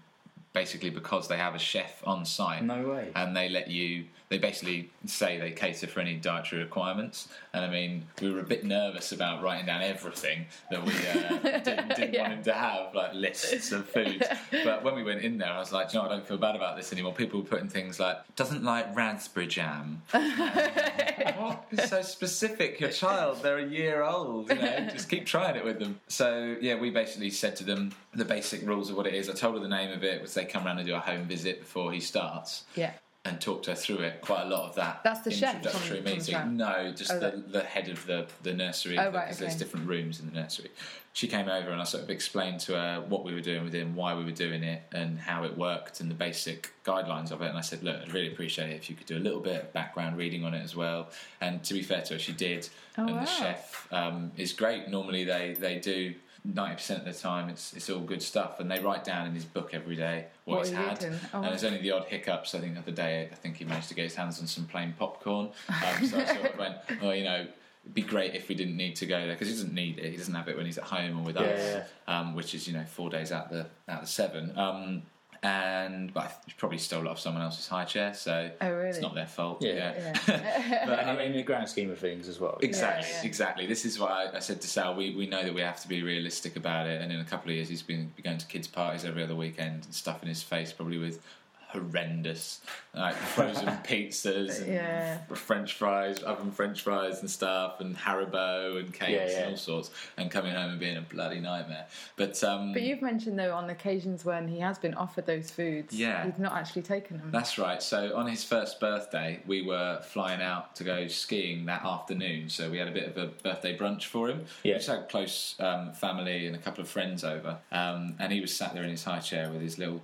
basically because they have a chef on site. No way. And they let you. They basically say they cater for any dietary requirements. And I mean, we were a bit nervous about writing down everything that we uh, didn't, didn't Yeah. want him to have, like lists of foods. But when we went in there, I was like, "Do you know. I don't feel bad about this anymore. People were putting things like doesn't like raspberry jam. what? It's so specific. Your child, they're a year old. You know, just keep trying it with them. So yeah, we basically said to them the basic rules of what it is. I told her the name of it was they come around and do a home visit before he starts. Yeah. And talked her through it. Quite a lot of that. That's the introductory comes meeting. No, just Oh, the, right. the head of the the nursery. Oh, right, because there's different rooms in the nursery. She came over and I sort of explained to her what we were doing with him, why we were doing it, and how it worked, and the basic guidelines of it. And I said, look, I'd really appreciate it if you could do a little bit of background reading on it as well. And to be fair to her, she did. Oh, and wow. the chef um, is great. Normally they they do. 90% of the time, it's it's all good stuff, and they write down in his book every day what, What he's had. Oh, and wow. there's only the odd hiccups. I think the other day, I think he managed to get his hands on some plain popcorn. Um, so I sort of went, well, you know, it'd be great if we didn't need to go there because he doesn't need it. He doesn't have it when he's at home or with Yeah, us, Um, which is you know four days out the out of the seven. Um, and but I probably stole off someone else's high chair, so Oh, really? it's not their fault. Yeah. Yeah. but I in, in mean, the grand scheme of things as well. Exactly, Yeah, yeah. exactly. This is what I, I said to Sal. We, we know that we have to be realistic about it, and in a couple of years, he's been going to kids' parties every other weekend and stuffing his face probably with horrendous like frozen pizzas and Yeah. French fries, oven French fries and stuff, and Haribo and cakes Yeah, yeah. and all sorts, and coming home and being a bloody nightmare. But um, But you've mentioned though on occasions when he has been offered those foods, Yeah. he's not actually taken them. That's right. So on his first birthday, we were flying out to go skiing that afternoon. So we had a bit of a birthday brunch for him. Yeah. We just had close um, family and a couple of friends over, um, and he was sat there in his high chair with his little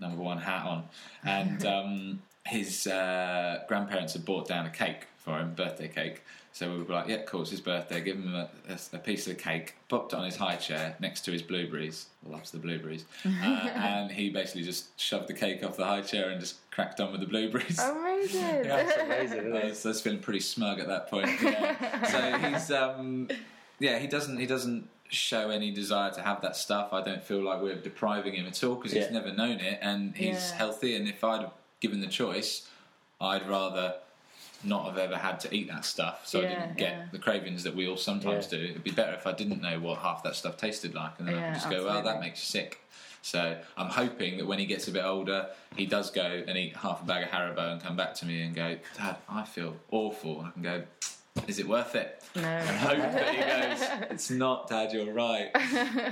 number one hat on, and um, his uh, grandparents had bought down a cake for him, birthday cake. So we were like, "Yeah, cool, it's his birthday. Give him a, a, a piece of the cake." Popped it on his high chair next to his blueberries. Loves the blueberries, uh, and he basically just shoved the cake off the high chair and just cracked on with the blueberries. Amazing. That's amazing, isn't I was, I was feeling pretty smug at that point. Yeah. so he's, um, yeah, he doesn't, he doesn't show any desire to have that stuff. I don't feel like we're depriving him at all because Yeah. he's never known it and he's Yeah. healthy. And if I'd given the choice, I'd rather not have ever had to eat that stuff, so I didn't get yeah. the cravings that we all sometimes Yeah. do. It'd be better if I didn't know what half that stuff tasted like, and then I Yeah, could just go, "Well, that makes you sick." So I'm hoping that when he gets a bit older, he does go and eat half a bag of Haribo and come back to me and go, "Dad, I feel awful." And I can go, "Is it worth it?" No. And hope that he goes, "It's not, Dad. You're right."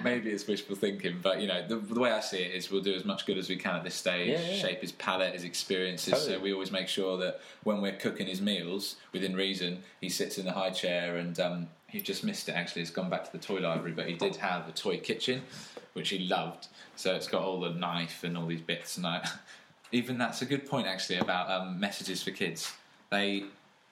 Maybe it's wishful thinking, but you know, the, the way I see it is, we'll do as much good as we can at this stage, Yeah, yeah. shape his palate, his experiences. So we always make sure that when we're cooking his meals, within reason, he sits in the high chair and. Um, he just missed it actually. He's gone back to the toy library, but he did have a toy kitchen, which he loved. So it's got all the knife and all these bits. And I, even that's a good point actually about um, messages for kids. They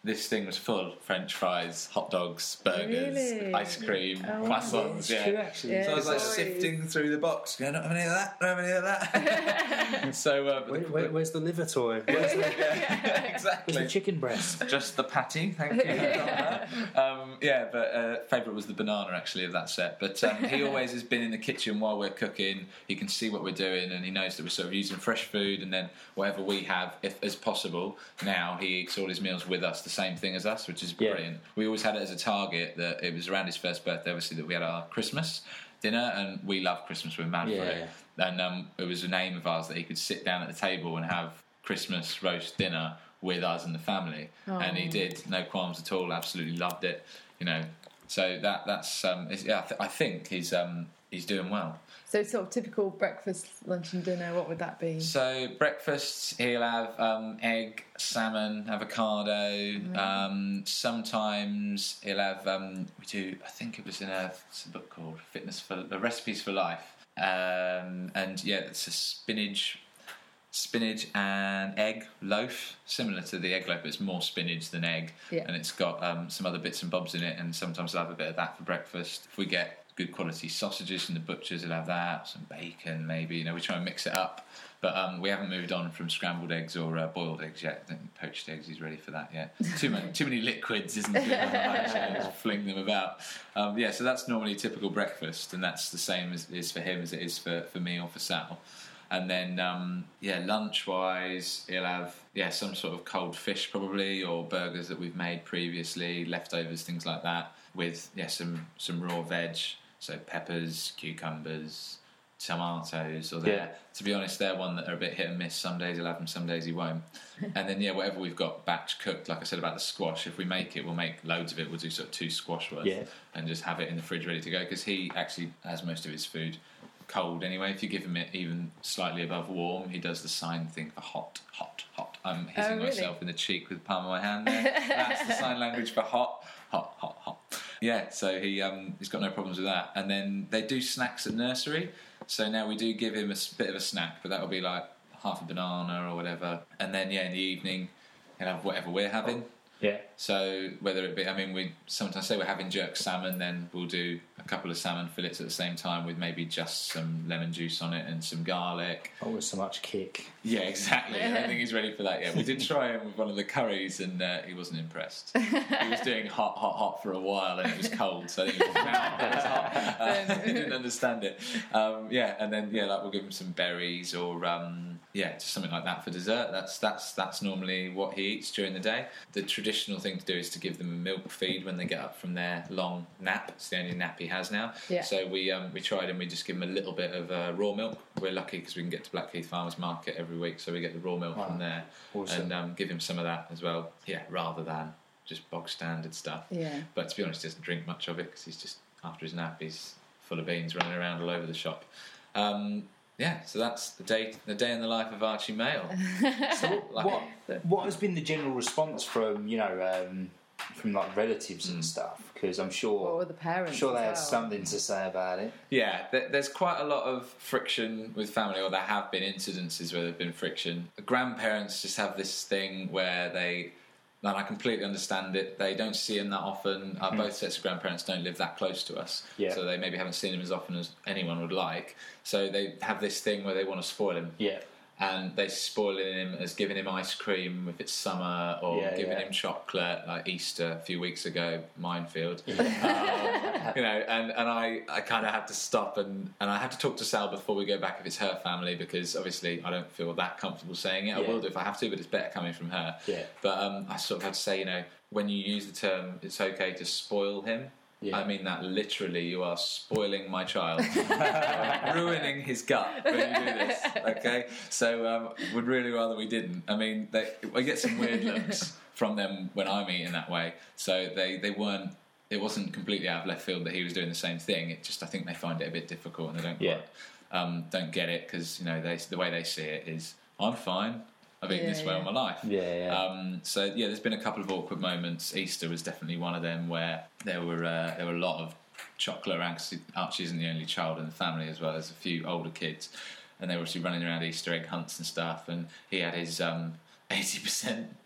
this thing was full French fries, hot dogs, burgers, Really? ice cream, Oh, croissants. It's yeah. true, actually. Yeah. So I was like Sorry. sifting through the box, going, "Don't have any of that, don't have any of that." so, uh, but Where, the- where, where's the liver toy? Where's the, yeah, where's the exactly. chicken breast? Just the patty, thank you. um, yeah, but uh, favourite was the banana actually of that set. But um, he always has been in the kitchen while we're cooking. He can see what we're doing, and he knows that we're sort of using fresh food. And then whatever we have, if as possible, now he eats all his meals with us, the same thing as us, which is Yeah. brilliant. We always had it as a target that it was around his first birthday, obviously, that we had our Christmas dinner, and we love Christmas. We're mad for it. And um, it was a name of ours that he could sit down at the table and have Christmas roast dinner with us and the family, and he did no qualms at all. Absolutely loved it, you know. So that that's um, it's, yeah. I, th- I think he's um, he's doing well. So sort of typical breakfast, lunch, and dinner. What would that be? So breakfast, he'll have um, egg, salmon, avocado. Um, sometimes he'll have. Um, we do. I think it was in a, a book called Fitness for the Recipes for Life. Um, and yeah, it's a spinach, spinach and egg loaf, similar to the egg loaf, but it's more spinach than egg. Yeah. And it's got um, some other bits and bobs in it. And sometimes I'll have a bit of that for breakfast. If we get good quality sausages from the butchers, we'll have that. Some bacon, maybe. You know, we try and mix it up. But um, we haven't moved on from scrambled eggs or uh, boiled eggs yet. I think poached eggs he's ready for that yet. Too many, too many liquids, isn't it? Just fling them about. Um, yeah, so that's normally a typical breakfast, and that's the same as is for him as it is for, for me or for Sal. And then, um, yeah, lunch wise, he'll have yeah some sort of cold fish probably, or burgers that we've made previously, leftovers, things like that, with yeah some some raw veg, so peppers, cucumbers, tomatoes. Or Yeah. to be honest, they're one that are a bit hit and miss. Some days he'll have them, some days he won't. and then yeah, whatever we've got batch cooked, like I said about the squash, if we make it, we'll make loads of it. We'll do sort of two squash worth, Yeah. and just have it in the fridge ready to go because he actually has most of his food cold anyway. If you give him it even slightly above warm, he does the sign thing for hot, hot, hot. I'm hitting Oh, really? myself in the cheek with the palm of my hand. There. That's the sign language for hot, hot, hot, hot. Yeah, so he um, he's got no problems with that. And then they do snacks at nursery, so now we do give him a bit of a snack, but that will be like half a banana or whatever. And then yeah, in the evening he'll have whatever we're having. Yeah. So whether it be, I mean, we sometimes say we're having jerk salmon, then we'll do a couple of salmon fillets at the same time with maybe just some lemon juice on it and some garlic. Always so much kick. Yeah, exactly. I don't think he's ready for that yet. We did try him with one of the curries, and uh, he wasn't impressed. he was doing hot, hot, hot for a while, and it was cold, so it was. Uh, he didn't understand it. Um, yeah, and then yeah, like we'll give him some berries or. Um, yeah, just something like that for dessert. That's that's that's normally what he eats during the day. The traditional thing to do is to give them a milk feed when they get up from their long nap. It's the only nap he has now. Yeah. So we um, we tried and we just give him a little bit of uh, raw milk. We're lucky because we can get to Blackheath Farmers Market every week, so we get the raw milk Wow. from there Awesome. and um, give him some of that as well. Yeah, rather than just bog standard stuff. Yeah. But to be honest, he doesn't drink much of it because he's just after his nap, he's full of beans running around all over the shop. Um, yeah, so that's the day the day in the life of Archie Male. So Like- what what has been the general response from you know um, from like relatives and stuff? Because I'm sure were the parents? I'm sure they as had well? something to say about it. Yeah, there, there's quite a lot of friction with family, or there have been incidences where there've been friction. Grandparents just have this thing where they, and I completely understand it. They don't see him that often. Uh, both sets of grandparents don't live that close to us, Yeah. so they maybe haven't seen him as often as anyone would like. So they have this thing where they want to spoil him. Yeah. And they're spoiling him as giving him ice cream if it's summer or Yeah, giving yeah. him chocolate like Easter a few weeks ago, minefield. Um, you know, and, and I, I kind of had to stop and, and I had to talk to Sal before we go back if it's her family because obviously I don't feel that comfortable saying it. I will do if I have to, but it's better coming from her. Yeah. But um, I sort of had to say, you know, when you use the term, it's okay to spoil him. Yeah. I mean that literally. You are spoiling my child, ruining his gut when you do this. Okay, so um, would really rather we didn't. I mean, they, I get some weird looks from them when I'm eating that way. So they they weren't. It wasn't completely out of left field that he was doing the same thing. It just I think they find it a bit difficult and they don't Yeah. quite, um, don't get it because you know they the way they see it is I'm fine. I've eaten Yeah, this way yeah. all my life. Yeah, yeah. Um, so yeah, there's been a couple of awkward moments. Easter was definitely one of them where there were uh, there were a lot of chocolate around. 'cause Archie isn't the only child in the family as well as a few older kids, and they were obviously running around Easter egg hunts and stuff. And he had his um, eighty percent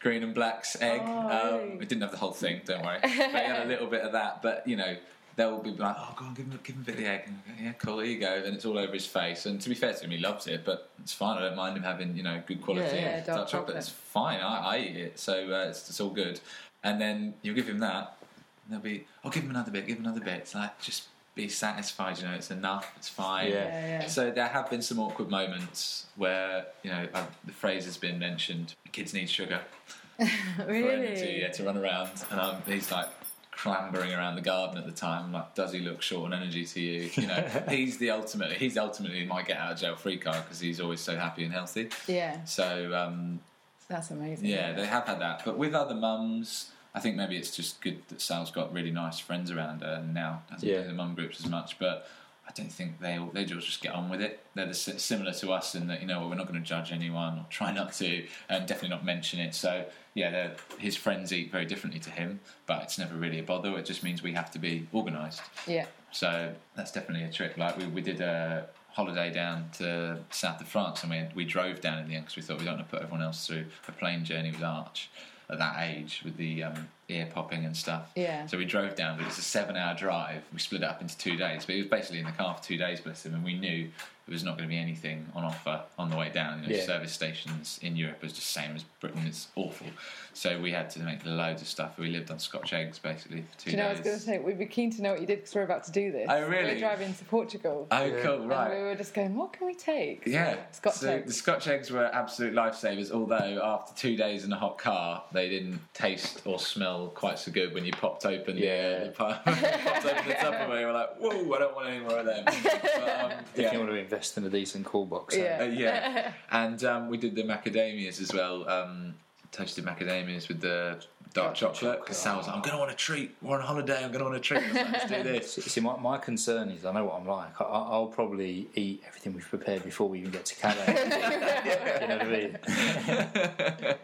green and black's egg. Oh, um, really? it didn't have the whole thing, don't worry. but it had a little bit of that. But you know, they'll be like, "Oh, go on, give him, give him a bit of the egg." And go, yeah, cool. Here you go. And it's all over his face. And to be fair to him, he loves it. But it's fine. I don't mind him having you know good quality Yeah, yeah, dark, dark chocolate. chocolate. It's fine. I, I eat it, so uh, it's, it's all good. And then you give him that, and they'll be, "Oh, give him another bit. Give him another bit." It's like just be satisfied. You know, it's enough. It's fine. Yeah. Yeah, yeah. So there have been some awkward moments where you know uh, the phrase has been mentioned: "Kids need sugar for energy, really? yeah, to run around." And um, he's like clambering around the garden at the time. I'm like, does he look short on energy to you? You know, he's the ultimate. He's ultimately my get out of jail free card because he's always so happy and healthy. Yeah, So um, that's amazing. yeah, they have had that. But with other mums, I think maybe it's just good that Sal's got really nice friends around her and now doesn't Yeah. do the mum groups as much. But I don't think they all, they just get on with it. They're the, similar to us in that you know we're not going to judge anyone or try not to, and definitely not mention it. So yeah, his friends eat very differently to him, but it's never really a bother. It just means we have to be organised. yeah. So that's definitely a trick. Like we, we did a holiday down to south of France, and we we drove down in the end because we thought we don't want to put everyone else through a plane journey with Arch at that age with the um, ear popping and stuff. Yeah. So we drove down, but it's a seven-hour drive. We split it up into two days, but he was basically in the car for two days, bless him, and we knew there was not going to be anything on offer on the way down. You know, Yeah. service stations in Europe is just the same as Britain. It's awful. So we had to make loads of stuff. We lived on Scotch eggs basically for two Do you know, I was going to say, we'd be keen to know what you did because we're about to do this. Oh, really? We're driving to Portugal. oh, Yeah. cool, right. And we were just going, what can we take? Yeah, Scotch so eggs. the Scotch eggs were absolute lifesavers. Although after two days in a hot car, they didn't taste or smell quite so good when you popped open Yeah. the, the pi- popped open the Tupperware. You were like, "Whoa, I don't want any more of them." But, um, Definitely yeah. Want to in a decent cool box. Yeah. Uh, yeah, and um, we did the macadamias as well. Um, toasted macadamias with the dark Dark chocolate. Because Sal was like, "I'm going to want a treat. We're on holiday. I'm going to want a treat." I was like, Let's do this. See, see, my, my concern is I know what I'm like. I, I'll probably eat everything we've prepared before we even get to Calais. you know what I mean?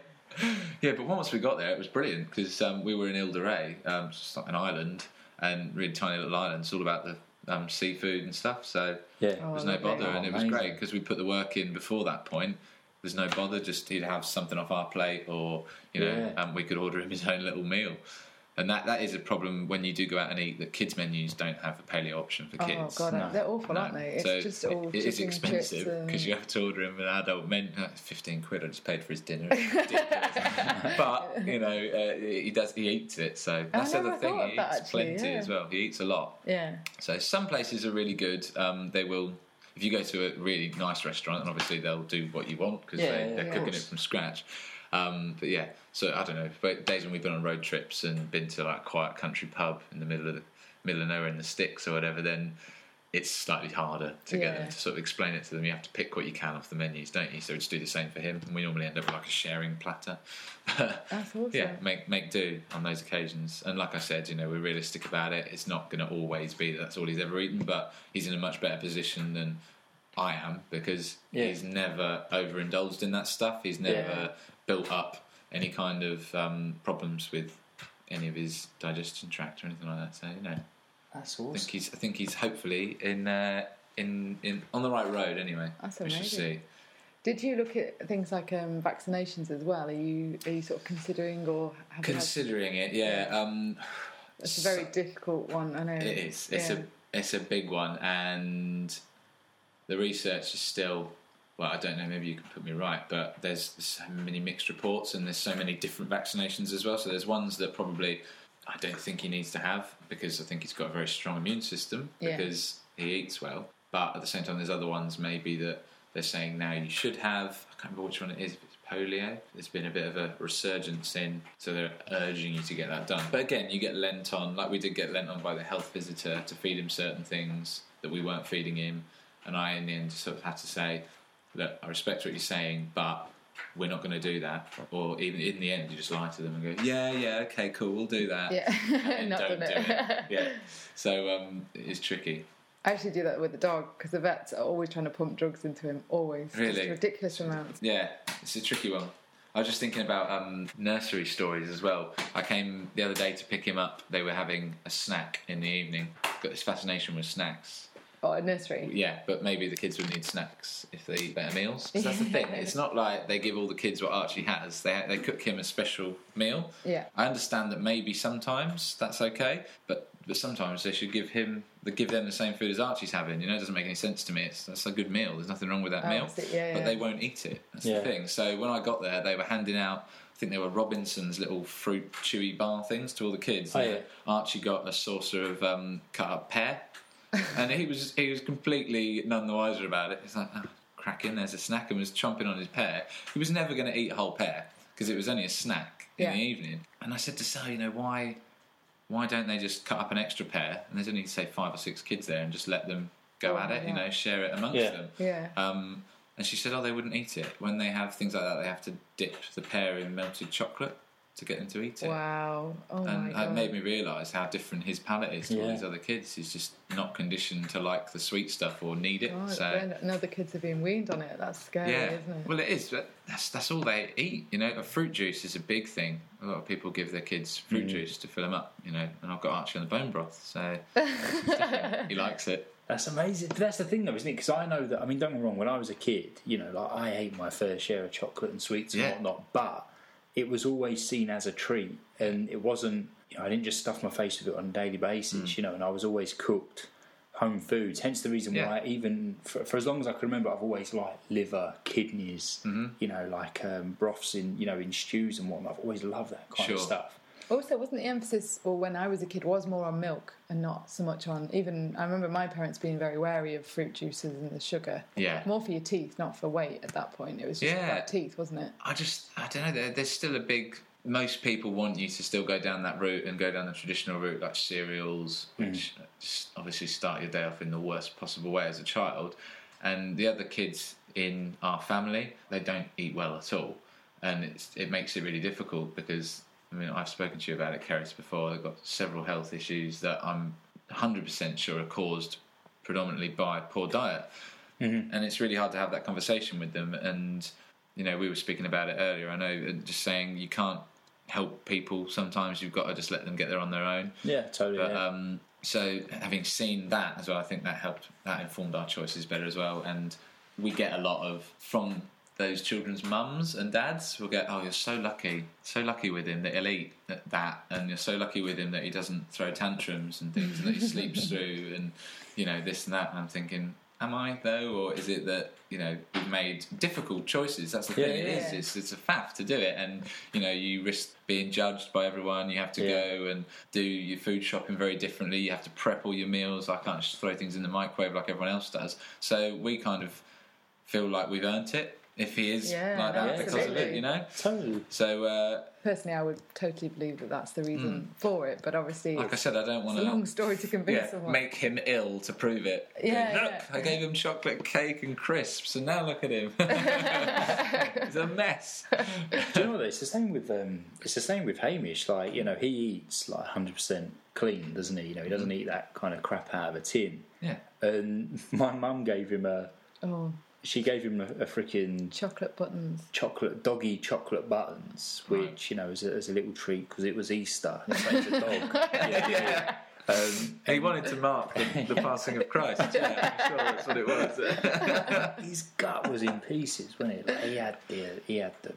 Yeah, but once we got there, it was brilliant because um, we were in Ile de Ré, um, it's just like an island, and really tiny little island. It's all about the um, seafood and stuff. So Yeah. Oh, There's no bother, Oh, and it was amazing. great because we put the work in before that point. There's no bother; just he'd have something off our plate, or you know, Yeah. um, we could order him his own little meal. And that, that is a problem when you do go out and eat. That kids menus don't have a paleo option for kids. Oh god, No. they're awful, No. aren't they? It's So just all it is expensive chips and- because you have to order him an adult menu. uh, Fifteen quid. I just paid for his dinner. But you know, uh, he does. He eats it. So that's the other thing. thought He eats actually, plenty yeah. as well. He eats a lot. Yeah. So some places are really good. Um, they will, if you go to a really nice restaurant, and obviously they'll do what you want because Yeah, they, yeah, they're yeah. cooking it from scratch. Um, but yeah, so I don't know. But days when we've been on road trips and been to like a quiet country pub in the middle of the middle of nowhere in the sticks or whatever, then it's slightly harder to get Yeah. them to sort of explain it to them. You have to pick what you can off the menus, don't you? So we just do the same for him, and we normally end up with like a sharing platter. That's awesome. Yeah, make make do on those occasions. And like I said, you know, we're realistic about it. It's not going to always be that that's all he's ever eaten, but he's in a much better position than I am because Yeah. he's never overindulged in that stuff. He's never Yeah. built up any kind of um, problems with any of his digestion tract or anything like that. So you know, That's I think he's I think he's hopefully in uh, in in on the right road anyway. That's we shall amazing. see. Did you look at things like um, vaccinations as well? Are you are you sort of considering or have you had, Considering it, yeah. Um, it's a very difficult one. I know It is. It's Yeah. a it's a big one, and the research is still. Well, I don't know. Maybe you can put me right, but there's so many mixed reports, and there's so many different vaccinations as well. So there's ones that probably I don't think he needs to have because I think he's got a very strong immune system Yeah. because he eats well. But at the same time, there's other ones maybe that they're saying now you should have. I can't remember which one it is. If it's polio, there's been a bit of a resurgence in, so they're urging you to get that done. But again, you get lent on, like we did get lent on by the health visitor to feed him certain things that we weren't feeding him, and I in the end sort of had to say, look, I respect what you're saying, but we're not going to do that. Or even in the end, you just lie to them and go, yeah, yeah, okay, cool, we'll do that. Yeah, not don't do it. it. Yeah. So um, it's tricky. I actually do that with the dog because the vets are always trying to pump drugs into him. Always, Really? just ridiculous amounts. Yeah, it's a tricky one. I was just thinking about um, nursery stories as well. I came the other day to pick him up. They were having a snack in the evening. Got this fascination with snacks. Or a nursery. Yeah, but maybe the kids would need snacks if they eat better meals. Because that's the thing. It's not like they give all the kids what Archie has. They they cook him a special meal. Yeah. I understand that maybe sometimes that's okay, but but sometimes they should give him they give them the same food as Archie's having. You know, it doesn't make any sense to me. It's that's a good meal. There's nothing wrong with that Oh, meal. I. Yeah, But yeah. they won't eat it. That's Yeah. the thing. So when I got there, they were handing out. I think they were Robinson's little fruit chewy bar things to all the kids. Oh, yeah. Archie got a saucer of um, cut up pear, and he was he was completely none the wiser about it. He's like, oh, cracking, there's a snack, and was chomping on his pear. He was never going to eat a whole pear because it was only a snack in Yeah. the evening. And I said to Sal, you know, why why don't they just cut up an extra pear? And there's only say five or six kids there, and just let them go Oh, at it. You know, share it amongst Yeah. them. Yeah. Um, and she said, oh, they wouldn't eat it. When they have things like that, they have to dip the pear in melted chocolate to get them to eat it. Wow. Oh And my it made me realise how different his palate is to all these other kids. He's just not conditioned to like the sweet stuff or need it. God, so then no, the kids are being weaned on it. That's scary, yeah, isn't it? well, it is. But that's that's all they eat. You know, a fruit juice is a big thing. A lot of people give their kids fruit mm. juice to fill them up. You know, and I've got Archie on the bone broth, so he likes it. That's amazing. But that's the thing, though, isn't it? Because I know that. I mean, don't get me wrong. When I was a kid, you know, like I ate my fair share of chocolate and sweets and Yeah. whatnot, but it was always seen as a treat, and it wasn't. You know, I didn't just stuff my face with it on a daily basis, Mm. you know. And I was always cooked home foods. Hence the reason Yeah. why, even for, for as long as I can remember, I've always liked liver, kidneys, Mm-hmm. you know, like um, broths in, you know, in stews and whatnot. I've always loved that kind of stuff. Also, wasn't the emphasis, or when I was a kid, was more on milk and not so much on even. I remember my parents being very wary of fruit juices and the sugar. Yeah. More for your teeth, not for weight. At that point, it was just Yeah. about teeth, wasn't it? I just, I don't know. There, there's still a big. Most people want you to still go down that route and go down the traditional route, like cereals, mm. which just obviously start your day off in the worst possible way as a child. And the other kids in our family, they don't eat well at all, and it's, it makes it really difficult because I mean I've spoken to you about it, Keris, before. They've got several health issues that I'm 100% sure are caused predominantly by poor diet and it's really hard to have that conversation with them. And you know, we were speaking about it earlier. I know, just saying you can't help people. Sometimes you've got to just let them get there on their own. Yeah, totally. But yeah. um, so having seen that as well, I think that helped. That informed our choices better as well. And we get a lot of from those children's mums and dads will get, oh, you're so lucky, so lucky with him that he'll eat that, and you're so lucky with him that he doesn't throw tantrums and things, and that he sleeps through, and you know this and that. And I'm thinking, am I though, or is it that you know we've made difficult choices? That's the Yeah, thing. It yeah. is. It's it's a faff to do it, and you know you risk being judged by everyone. You have to Yeah. go and do your food shopping very differently. You have to prep all your meals. I can't just throw things in the microwave like everyone else does. So we kind of feel like we've earned it if he is Yeah, like that because of it, you know. totally. So uh, Personally, I would totally believe that that's the reason for it. But obviously, Hmm. like I said, I don't want it's a long story to convince Yeah, someone. make him ill to prove it. Yeah, look, yeah. I gave him chocolate cake and crisps, and now look at him. He's a mess. Do you know what? It's the same with um, it's the same with Hamish. Like you know, he eats like hundred percent clean, doesn't he? You know, he doesn't eat that kind of crap out of a tin. Yeah. And my mum gave him a. oh, She gave him a, a freaking chocolate buttons. chocolate doggy chocolate buttons, which you know as a, as a little treat because it was Easter. And it's like a dog. yeah, yeah. Um, He wanted to mark the, the passing of Christ. Yeah, I'm sure that's what it was. his gut was in pieces, wasn't it? Like he had the he had the.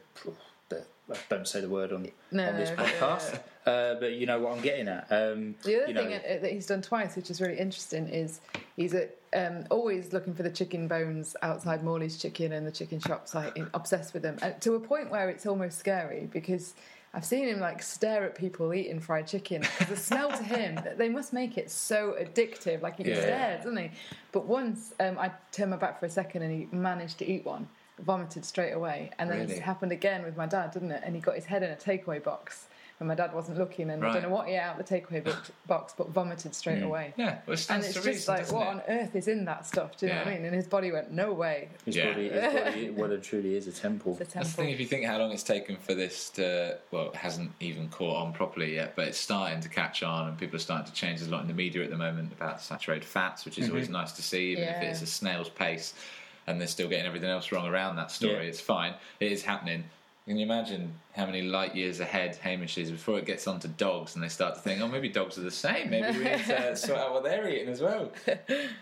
The I don't say the word on No, on this podcast, uh, but you know what I'm getting at. Um, The other you know, thing that he's done twice, which is really interesting, is he's uh um, always looking for the chicken bones outside Morley's Chicken and the chicken shops, like obsessed with them, and to a point where it's almost scary because I've seen him like stare at people eating fried chicken because the smell to him, they must make it so addictive. Like he Yeah. stares, doesn't he? But once um, I turned my back for a second and he managed to eat one, vomited straight away, and then Really? it happened again with my dad, didn't it? And he got his head in a takeaway box. When my dad wasn't looking, and I don't know what he ate out the takeaway box, box, but vomited straight hmm. away. Yeah, well, it And it's just reason, like, what it? on earth is in that stuff? Do you know what I mean? And his body went, no way. his Yeah. body, his body, well and truly is a temple. It's a That's the thing, if you think how long it's taken for this to, well, it hasn't even caught on properly yet, but it's starting to catch on, and people are starting to change. There's a lot in the media at the moment about saturated fats, which is mm-hmm. always nice to see, even if it's a snail's pace and they're still getting everything else wrong around that story. Yeah. It's fine. It is happening. Can you imagine how many light years ahead Hamish is before it gets onto dogs and they start to think, oh, maybe dogs are the same. Maybe we need to sort out what they're eating as well. I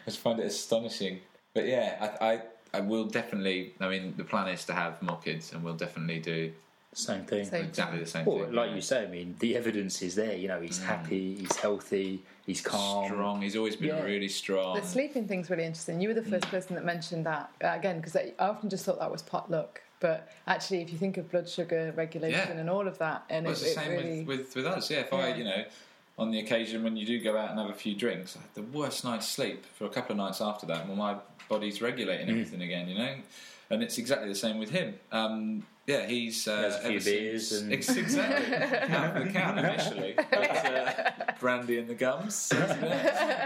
just find it astonishing. But yeah, I, I, I will definitely. I mean, the plan is to have more kids, and we'll definitely do Same thing. Same. exactly the same Well, thing. like you say, I mean, the evidence is there. You know, he's happy, he's healthy, he's calm. strong. He's always been Yeah. really strong. The sleeping thing's really interesting. You were the first person that mentioned that uh, again because I I often just thought that was pot luck, but actually, if you think of blood sugar regulation Yeah. and all of that, and Well, it, it's the it same really with, with, with us. Yeah, if I, you know, on the occasion when you do go out and have a few drinks, I had the worst night's sleep for a couple of nights after that. Well, my body's regulating everything again, you know, and it's exactly the same with him. Um, yeah, he's uh, Has a few beers since- and- Ex- exactly out of the can initially, but, uh, brandy and the gums.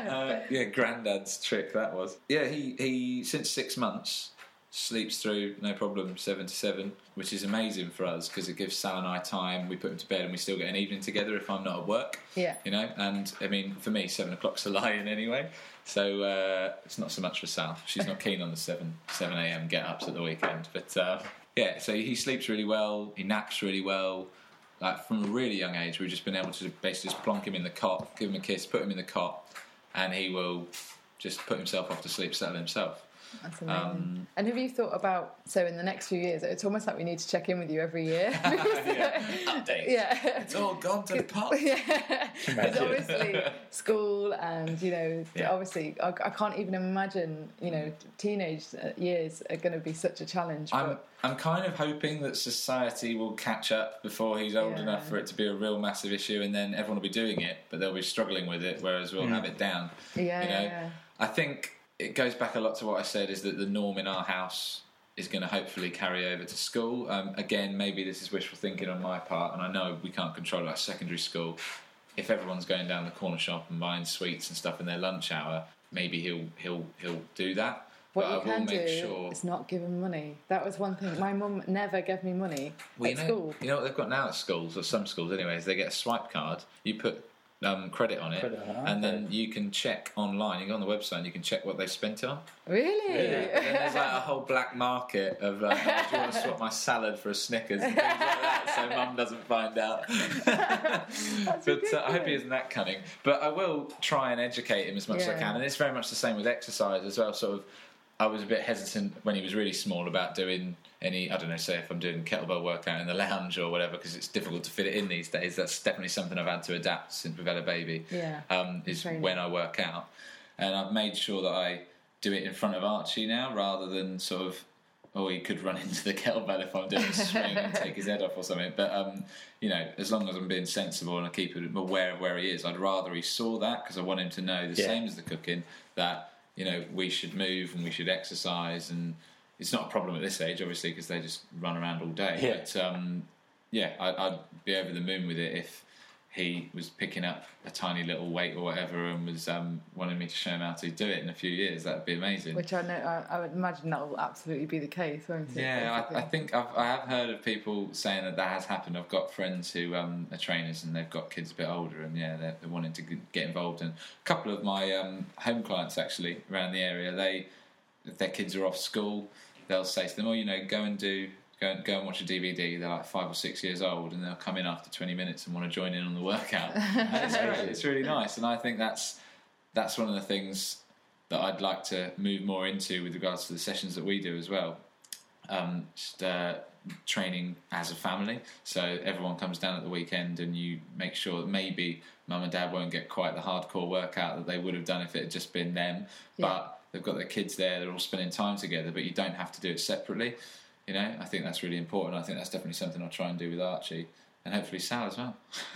Uh, yeah, granddad's trick that was. Yeah, he he since six months sleeps through no problem seven to seven, which is amazing for us because it gives Sal and I time. We put him to bed and we still get an evening together if I'm not at work. Yeah. you know. And I mean, for me, seven o'clock's a lie-in anyway. So uh, it's not so much for Sal. She's not keen on the seven seven a.m. get ups at the weekend, but uh, yeah. So he sleeps really well. He naps really well. Like from a really young age, we've just been able to basically just plonk him in the cot, give him a kiss, put him in the cot, and he will just put himself off to sleep, settle himself. That's amazing. Um, and have you thought about so in the next few years? It's almost like we need to check in with you every year. yeah. Updates. yeah. It's all gone to pot. Yeah, because obviously school and you know Yeah. obviously I, I can't even imagine you know teenage uh, years are going to be such a challenge. I'm But I'm kind of hoping that society will catch up before he's old Yeah. enough for it to be a real massive issue, and then everyone will be doing it, but they'll be struggling with it, whereas we'll have it down. yeah, you know, yeah, I think it goes back a lot to what I said is that the norm in our house is going to hopefully carry over to school. Um, again, maybe this is wishful thinking on my part, and I know we can't control our secondary school. If everyone's going down the corner shop and buying sweets and stuff in their lunch hour, maybe he'll he'll he'll do that. What but you I can make do sure. is not give them money. That was one thing. My mum never gave me money Well, at you know, school. you know what they've got now at schools, or some schools, anyways. They get a swipe card. You put um, credit on it, Credit on it, and then you can check online. You go on the website and you can check what they spent it on. Really? And there's like a whole black market of uh, do you want to swap my salad for a Snickers and things like that, so mum doesn't find out. but uh, I hope he isn't that cunning. But I will try and educate him as much as I can, and it's very much the same with exercise as well. Sort of, I was a bit hesitant when he was really small about doing any. I don't know, say if I'm doing kettlebell workout in the lounge or whatever, because it's difficult to fit it in these days. That's definitely something I've had to adapt since we've had a baby Yeah. um, is Training. when I work out. And I've made sure that I do it in front of Archie now rather than sort of, oh, he could run into the kettlebell if I'm doing a swing and take his head off or something. But, um, you know, as long as I'm being sensible and I keep him aware of where he is, I'd rather he saw that because I want him to know the Yeah. same as the cooking that, you know, we should move and we should exercise. And it's not a problem at this age, obviously, because they just run around all day. Yeah. But, um, yeah, I, I'd be over the moon with it if he was picking up a tiny little weight or whatever and was um, wanting me to show him how to do it in a few years. That'd be amazing. Which I know, I, I would imagine that will absolutely be the case, won't it? yeah, I, I think I've, I have heard of people saying that that has happened. I've got friends who um, are trainers and they've got kids a bit older, and yeah, they're, they're wanting to get involved. And a couple of my um, home clients actually around the area, they if their kids are off school, they'll say to them, "Oh, you know, go and do." Go and, go and watch a DVD. They're like five or six years old, and they'll come in after twenty minutes and want to join in on the workout. It's, really, it's really nice, and I think that's that's one of the things that I'd like to move more into with regards to the sessions that we do as well. Um, just uh, training as a family, so everyone comes down at the weekend, and you make sure that maybe mum and dad won't get quite the hardcore workout that they would have done if it had just been them, Yeah. but they've got their kids there, they're all spending time together, but you don't have to do it separately. You know, I think that's really important. I think that's definitely something I'll try and do with Archie, and hopefully Sal as well.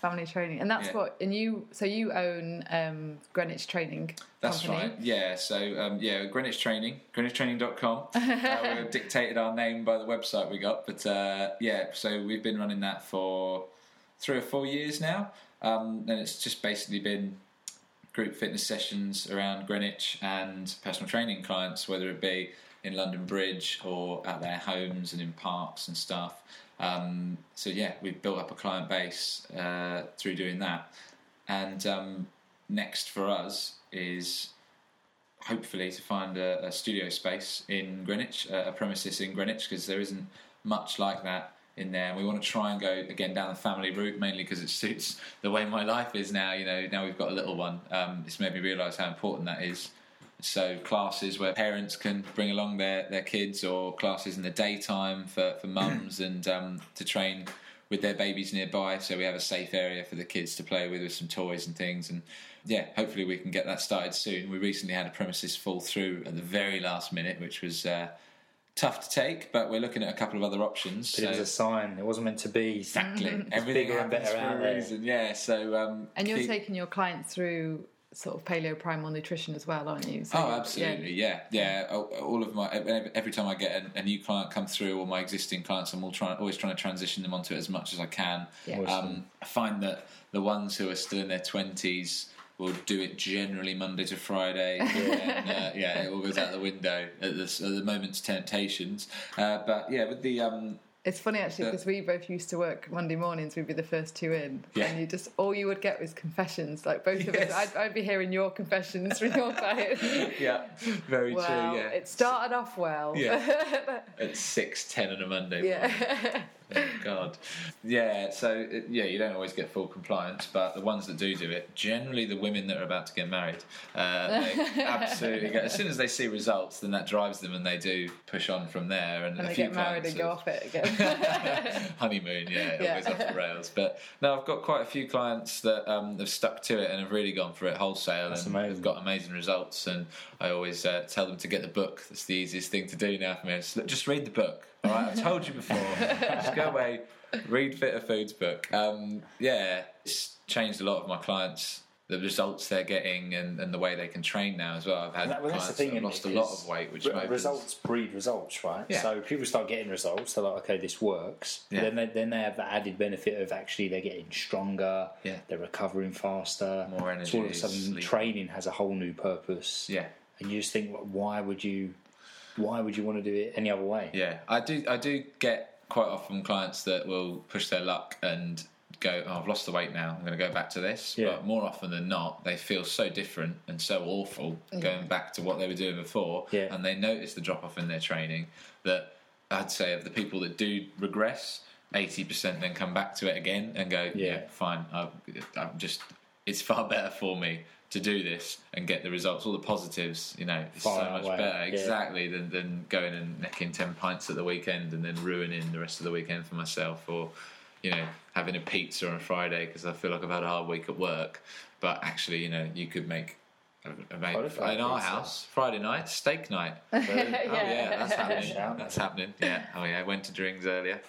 family training, and that's Yeah. what. And you, so you own um, Greenwich Training. That's company. right. Yeah. So um, yeah, Greenwich Training, GreenwichTraining.com. uh, we're dictated our name by the website we got, but uh, yeah. So we've been running that for three or four years now, um, and it's just basically been group fitness sessions around Greenwich and personal training clients, whether it be in London Bridge or at their homes and in parks and stuff. Um, so yeah, we've built up a client base uh, through doing that, and um, next for us is hopefully to find a, a studio space in Greenwich, a, a premises in Greenwich, because there isn't much like that in there. And we want to try and go again down the family route mainly because it suits the way my life is now. You know, now we've got a little one. Um, it's made me realise how important that is. So classes where parents can bring along their, their kids, or classes in the daytime for for mums and um, to train with their babies nearby. So we have a safe area for the kids to play with with some toys and things. And yeah, hopefully we can get that started soon. We recently had a premises fall through at the very last minute, which was. Uh, tough to take, but we're looking at a couple of other options. But it was a sign. It wasn't meant to be. Exactly. Everything bigger and happens better for out a there. reason. Yeah. So. Um, And you're keep- taking your clients through sort of paleo primal nutrition as well, aren't you? So, Oh, absolutely, yeah, yeah. All all of my every every time I get a, a new client come through, or my existing clients, I'm all trying, always trying to transition them onto it as much as I can. Yeah. Um, I find that the ones who are still in their twenties will do it generally Monday to Friday. uh, yeah, it all goes out the window at the, at the moment's temptations. Uh, but yeah, with the um, It's funny actually because we both used to work Monday mornings. We'd be the first two in, Yeah. and you just all you would get was confessions. Like both of Yes. us, I'd, I'd be hearing your confessions from your clients. yeah, very well, true. Yeah, it started off well. Yeah. at six ten on a Monday. morning. yeah. Oh, God. Yeah, so yeah, you don't always get full compliance, but the ones that do do it, generally the women that are about to get married, uh, they absolutely get. As soon as they see results, then that drives them, and they do push on from there. And, and a they few get married and go have- off it again. honeymoon, yeah, Yeah. always off the rails. But no, I've got quite a few clients that um, have stuck to it and have really gone for it wholesale That's and amazing. have got amazing results. And I always uh, tell them to get the book. That's the easiest thing to do now for me. Just read the book. All right, I've told you before. just go away, read Fitter Foods book. Um, yeah, it's changed a lot of my clients. The results they're getting and, and the way they can train now as well. I've had that, well, clients that have lost a lot of weight, which re- results breed results, right? Yeah. So people start getting results. They're like, okay, this works. Yeah. Then they then they have the added benefit of actually they're getting stronger. Yeah. They're recovering faster. More So all energy, of a sudden, sleep. training has a whole new purpose. Yeah. And you just think, why would you? Why would you want to do it any other way? Yeah, I do. I do get quite often clients that will push their luck and go, "Oh, I've lost the weight now. I'm going to go back to this." Yeah. But more often than not, they feel so different and so awful going back to what they were doing before, Yeah. and they notice the drop off in their training. That I'd say of the people that do regress, eighty percent then come back to it again and go, "Yeah, fine. I, I'm just. It's far better for me." To do this and get the results, all the positives, you know, it's Far so much outweigh, better. yeah. Exactly than, than going and necking 10 pints at the weekend and then ruining the rest of the weekend for myself or you know having a pizza on a friday because i feel like i've had a hard week at work. But actually you know you could make a, a make, I'd have had in our house. Friday night steak night. Oh yeah that's happening. That's happening. Yeah. Oh yeah i went to drinks earlier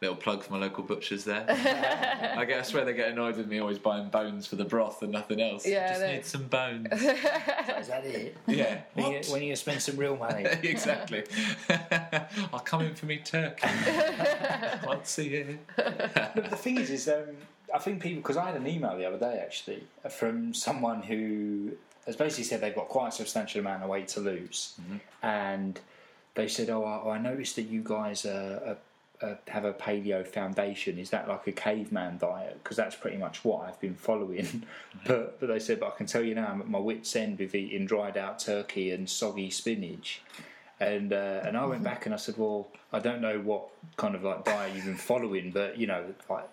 Little plug for my local butchers there. I guess I swear they get annoyed with me always buying bones for the broth and nothing else. Yeah, just they- need some bones. Is that it? yeah. When you, when you spend some real money. exactly. I'll come in for me turkey once a year. But the thing is, is um, I think people because I had an email the other day actually from someone who has basically said they've got quite a substantial amount of weight to lose, and they said, "Oh, I, I noticed that you guys are, uh, uh, have a paleo foundation. Is that like a caveman diet? Because that's pretty much what I've been following." but, but they said, "But I can tell you now, I'm at my wits' end with eating dried out turkey and soggy spinach." And uh, and I went back and I said, well, I don't know what kind of like diet you've been following, but you know, like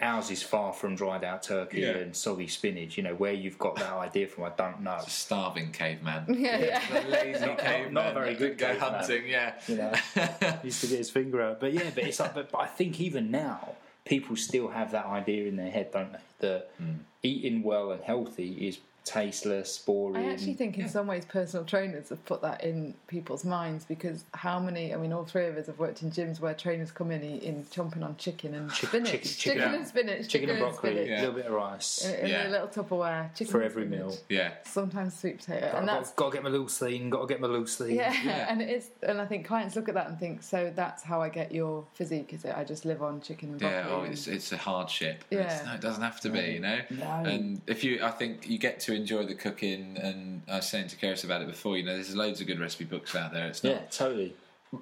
ours is far from dried out turkey Yeah. and soggy spinach. You know, where you've got that idea from, I don't know. Starving caveman. yeah, yeah. The lazy caveman. not a very good go caveman. hunting. Yeah. You know, used to get his finger out, but yeah, but it's like, but, but I think even now people still have that idea in their head, don't they? That hmm. eating well and healthy is tasteless, boring. I actually think in some ways personal trainers have put that in people's minds because how many, I mean, all three of us have worked in gyms where trainers come in eating, chomping on chicken and spinach. chicken- Chicken, chicken- and spinach. chicken and broccoli, spinach. a Yeah. little bit of rice. In, in Yeah. a little Tupperware. Chicken For every spinach. meal. Yeah. Sometimes sweet potato. Got, and that's got, got to get my loose lean. Got to get my loose lean. Yeah, Yeah. and it is, and I think clients look at that and think, so that's how I get your physique, is it? I just live on chicken and broccoli. Yeah, oh, it's it's a hardship. Yeah. It's, no, it doesn't have to be, you know. No. And if you, I think you get to enjoy the cooking. And I was saying to Keris about it before. You know, there's loads of good recipe books out there. It's not Yeah, totally.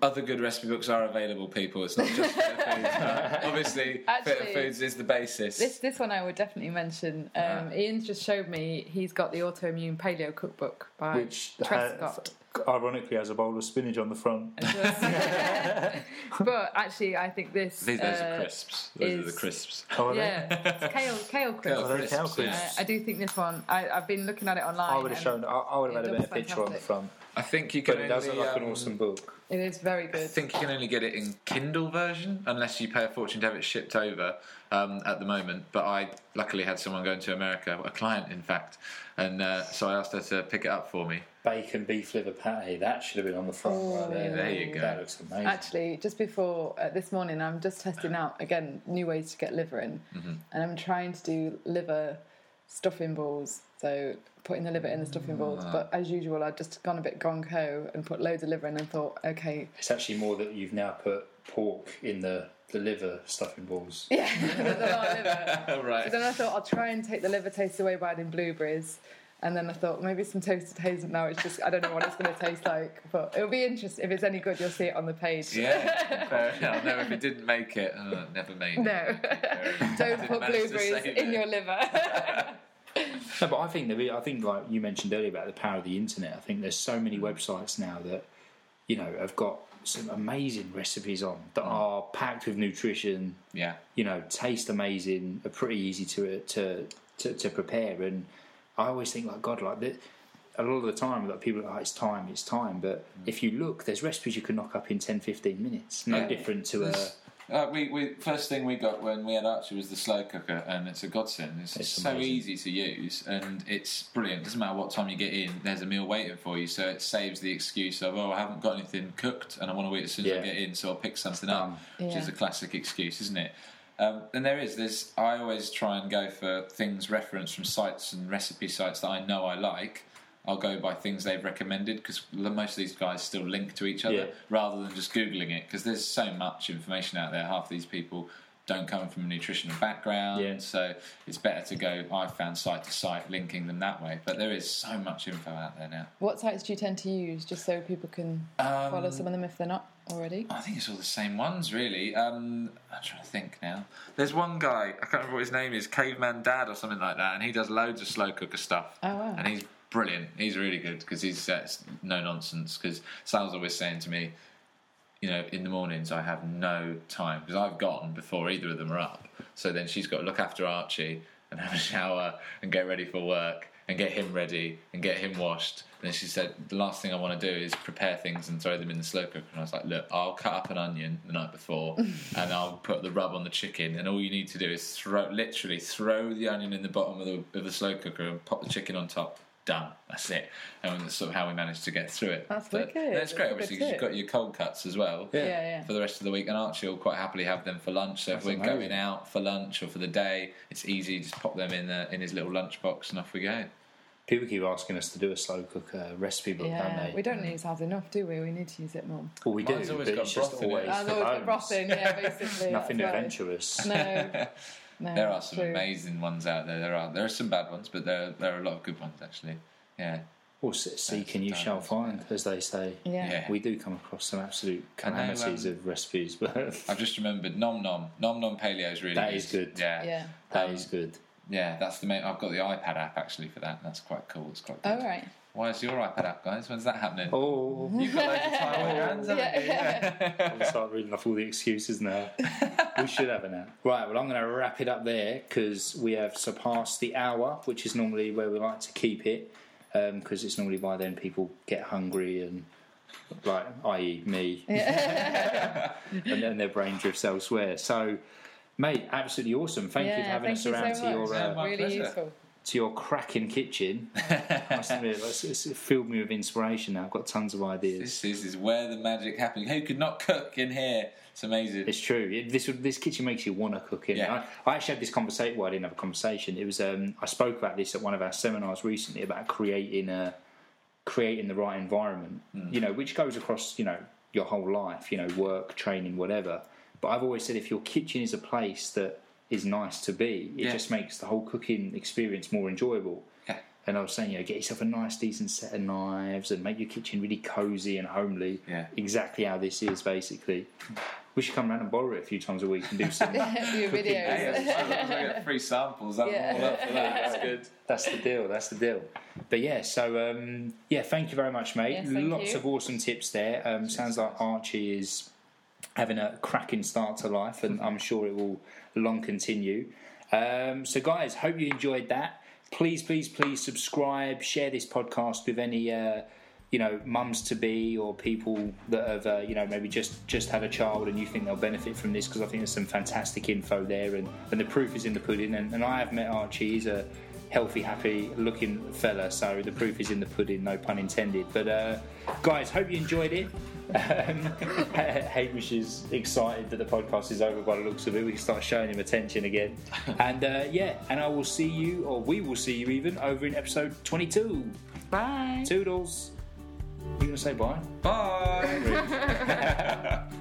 other good recipe books are available. People, it's not just Fitter Foods. obviously, Actually, Fitter Foods is the basis. This this one I would definitely mention. Um, Ian's just showed me he's got the autoimmune paleo cookbook by Which Trescott. Ironically has a bowl of spinach on the front. but actually, I think this. These those are uh, crisps. Those are the crisps. Oh, are they? Yeah, it's kale, kale crisp. Kale Are they kale crisps, yeah. crisps? Uh, I do think this one. I, I've been looking at it online. I would have shown. I, I would have had a looks better picture on the front, I think you can but it does look only, like an um, awesome book. It is very good. I think you can only get it in Kindle version unless you pay a fortune to have it shipped over um, at the moment. But I luckily had someone going to America, a client in fact, and uh, so I asked her to pick it up for me. Bacon beef liver patty. That should have been on the front Oh, right there. there you go. That looks amazing. Actually, just before uh, this morning, I'm just testing out again new ways to get liver in, Mm-hmm. and I'm trying to do liver stuffing balls. So putting the liver in the stuffing balls, Ah. but as usual, I'd just gone a bit gonk ho and put loads of liver in and thought, okay, It's actually more that you've now put pork in the, the liver stuffing balls. yeah, there's a lot of liver. So then I thought I'll try and take the liver taste away by adding blueberries. And then I thought maybe some toasted hazelnut. Now it's just I don't know what it's going to taste like, but it'll be interesting. If it's any good, you'll see it on the page. Yeah, fair enough. No, if it didn't make it, uh, never made it. No, don't put blueberries in it. your liver. No, but I think that I think like you mentioned earlier about the power of the internet. I think there's so many websites now that you know have got some amazing recipes on that are packed with nutrition. Yeah. You know, taste amazing, are pretty easy to to to, to prepare. And I always think like God, like that. A lot of the time, like people are like, it's time, it's time. But if you look, there's recipes you can knock up in 10, 15 minutes. No Yeah. different to a. Uh, we, we first thing we got when we had Archie was the slow cooker, and it's a godsend. It's, It's so amazing. easy to use, and it's brilliant. Doesn't matter what time you get in, there's a meal waiting for you, so it saves the excuse of oh I haven't got anything cooked and I want to wait as soon as Yeah. I get in, so I'll pick something up, which Yeah. is a classic excuse, isn't it? Um, and there is there's I always try and go for things referenced from sites and recipe sites that I know I like. I'll go by things they've recommended because most of these guys still link to each other Yeah. rather than just googling it because there's so much information out there. Half these people don't come from a nutritional background, Yeah. so it's better to go. I found site to site, linking them that way. But there is so much info out there now. what sites do you tend to use, just so people can Um, follow some of them if they're not already? I think it's all the same ones, really. Um, I'm trying to think now. There's one guy I can't remember what his name is, Caveman Dad or something like that, and he does loads of slow cooker stuff. Oh, wow. And he's brilliant. He's really good because he's uh, no nonsense. Because Sal's always saying to me, you know, in the mornings I have no time because I've gone before either of them are up. So then she's got to look after Archie and have a shower and get ready for work and get him ready and get him washed. And she said, the last thing I want to do is prepare things and throw them in the slow cooker. And I was like, look, I'll cut up an onion the night before and I'll put the rub on the chicken. And all you need to do is throw, literally throw the onion in the bottom of the, of the slow cooker and pop the chicken on top. Done. That's it. And that's sort of how we managed to get through it. That's But wicked. That's great, That's obviously, because you've got your cold cuts as well Yeah, yeah. for the rest of the week. And Archie will quite happily have them for lunch. So That's if we're amazing. going out for lunch or for the day, it's easy. Just pop them in the, in his little lunchbox and off we go. People keep asking us to do a slow cooker recipe book, don't they? we don't use ours enough, do we? We need to use it more. Well, we do, Mine's always but got it's just broth in it. always I've always got broth in, yeah, basically. Nothing adventurous. No, no. There are some true. amazing ones out there. There are there are some bad ones, but there there are a lot of good ones actually. Yeah, Well, se- seek and you shall find, as they say. Yeah. Yeah. We do come across some absolute I know, calamities um, of recipes, but I've just remembered Nom Nom Nom Nom Paleo is really That good. is good. Yeah, Yeah. that Um, is good. Yeah. That's the main. I've got the iPad app actually for that. That's quite cool. It's quite. Good. All right. Why is your iPad app, guys? When's that happening? Oh, You've got loads of time on your hands, haven't Yeah. you? Yeah. I'll start reading off all the excuses now. we should have an app. Right, well, I'm going to wrap it up there because we have surpassed the hour, which is normally where we like to keep it, um, because it's normally by then people get hungry and, like, i.e., me, and then their brain drifts elsewhere. So, mate, absolutely awesome. Thank you for having thank us you around so to your. Uh, my really pleasure. useful. to your cracking kitchen. I must admit, it's, it's filled me with inspiration now. I've got tons of ideas. This is, is where the magic happens. Who could not cook in here? It's amazing. It's true. It, this this kitchen makes you want to cook in. Yeah. I, I actually had this conversation. Well, I didn't have a conversation. It was um, I spoke about this at one of our seminars recently about creating a creating the right environment. Hmm. You know, which goes across you know your whole life. You know, work, training, whatever. But I've always said if your kitchen is a place that is nice to be, it Yeah. just makes the whole cooking experience more enjoyable. Yeah. And I was saying, you know, get yourself a nice, decent set of knives and make your kitchen really cosy and homely. Yeah. Exactly how this is, basically. We should come around and borrow it a few times a week and do some. Do your Hey, videos. as long as I get free samples, I'm Yeah. all up for that. That's good. That's the deal. That's the deal. But yeah, so um, yeah, thank you very much, mate. Yes, Lots you. of awesome tips there. Um, sounds like Archie is having a cracking start to life, and I'm sure it will long continue. Um, so, guys, hope you enjoyed that. Please, please, please subscribe, share this podcast with any. Uh, you know, mums to be or people that have, uh, you know, maybe just just had a child and you think they'll benefit from this because I think there's some fantastic info there and, and the proof is in the pudding. And, and I have met Archie; he's a healthy, happy-looking fella, so the proof is in the pudding, no pun intended. But uh, guys, hope you enjoyed it. Um, Hamish is excited that the podcast is over by the looks of it. We can start showing him attention again. And uh, yeah, and I will see you, or we will see you even, over in episode 22. Bye. Toodles. You gonna say bye? Bye.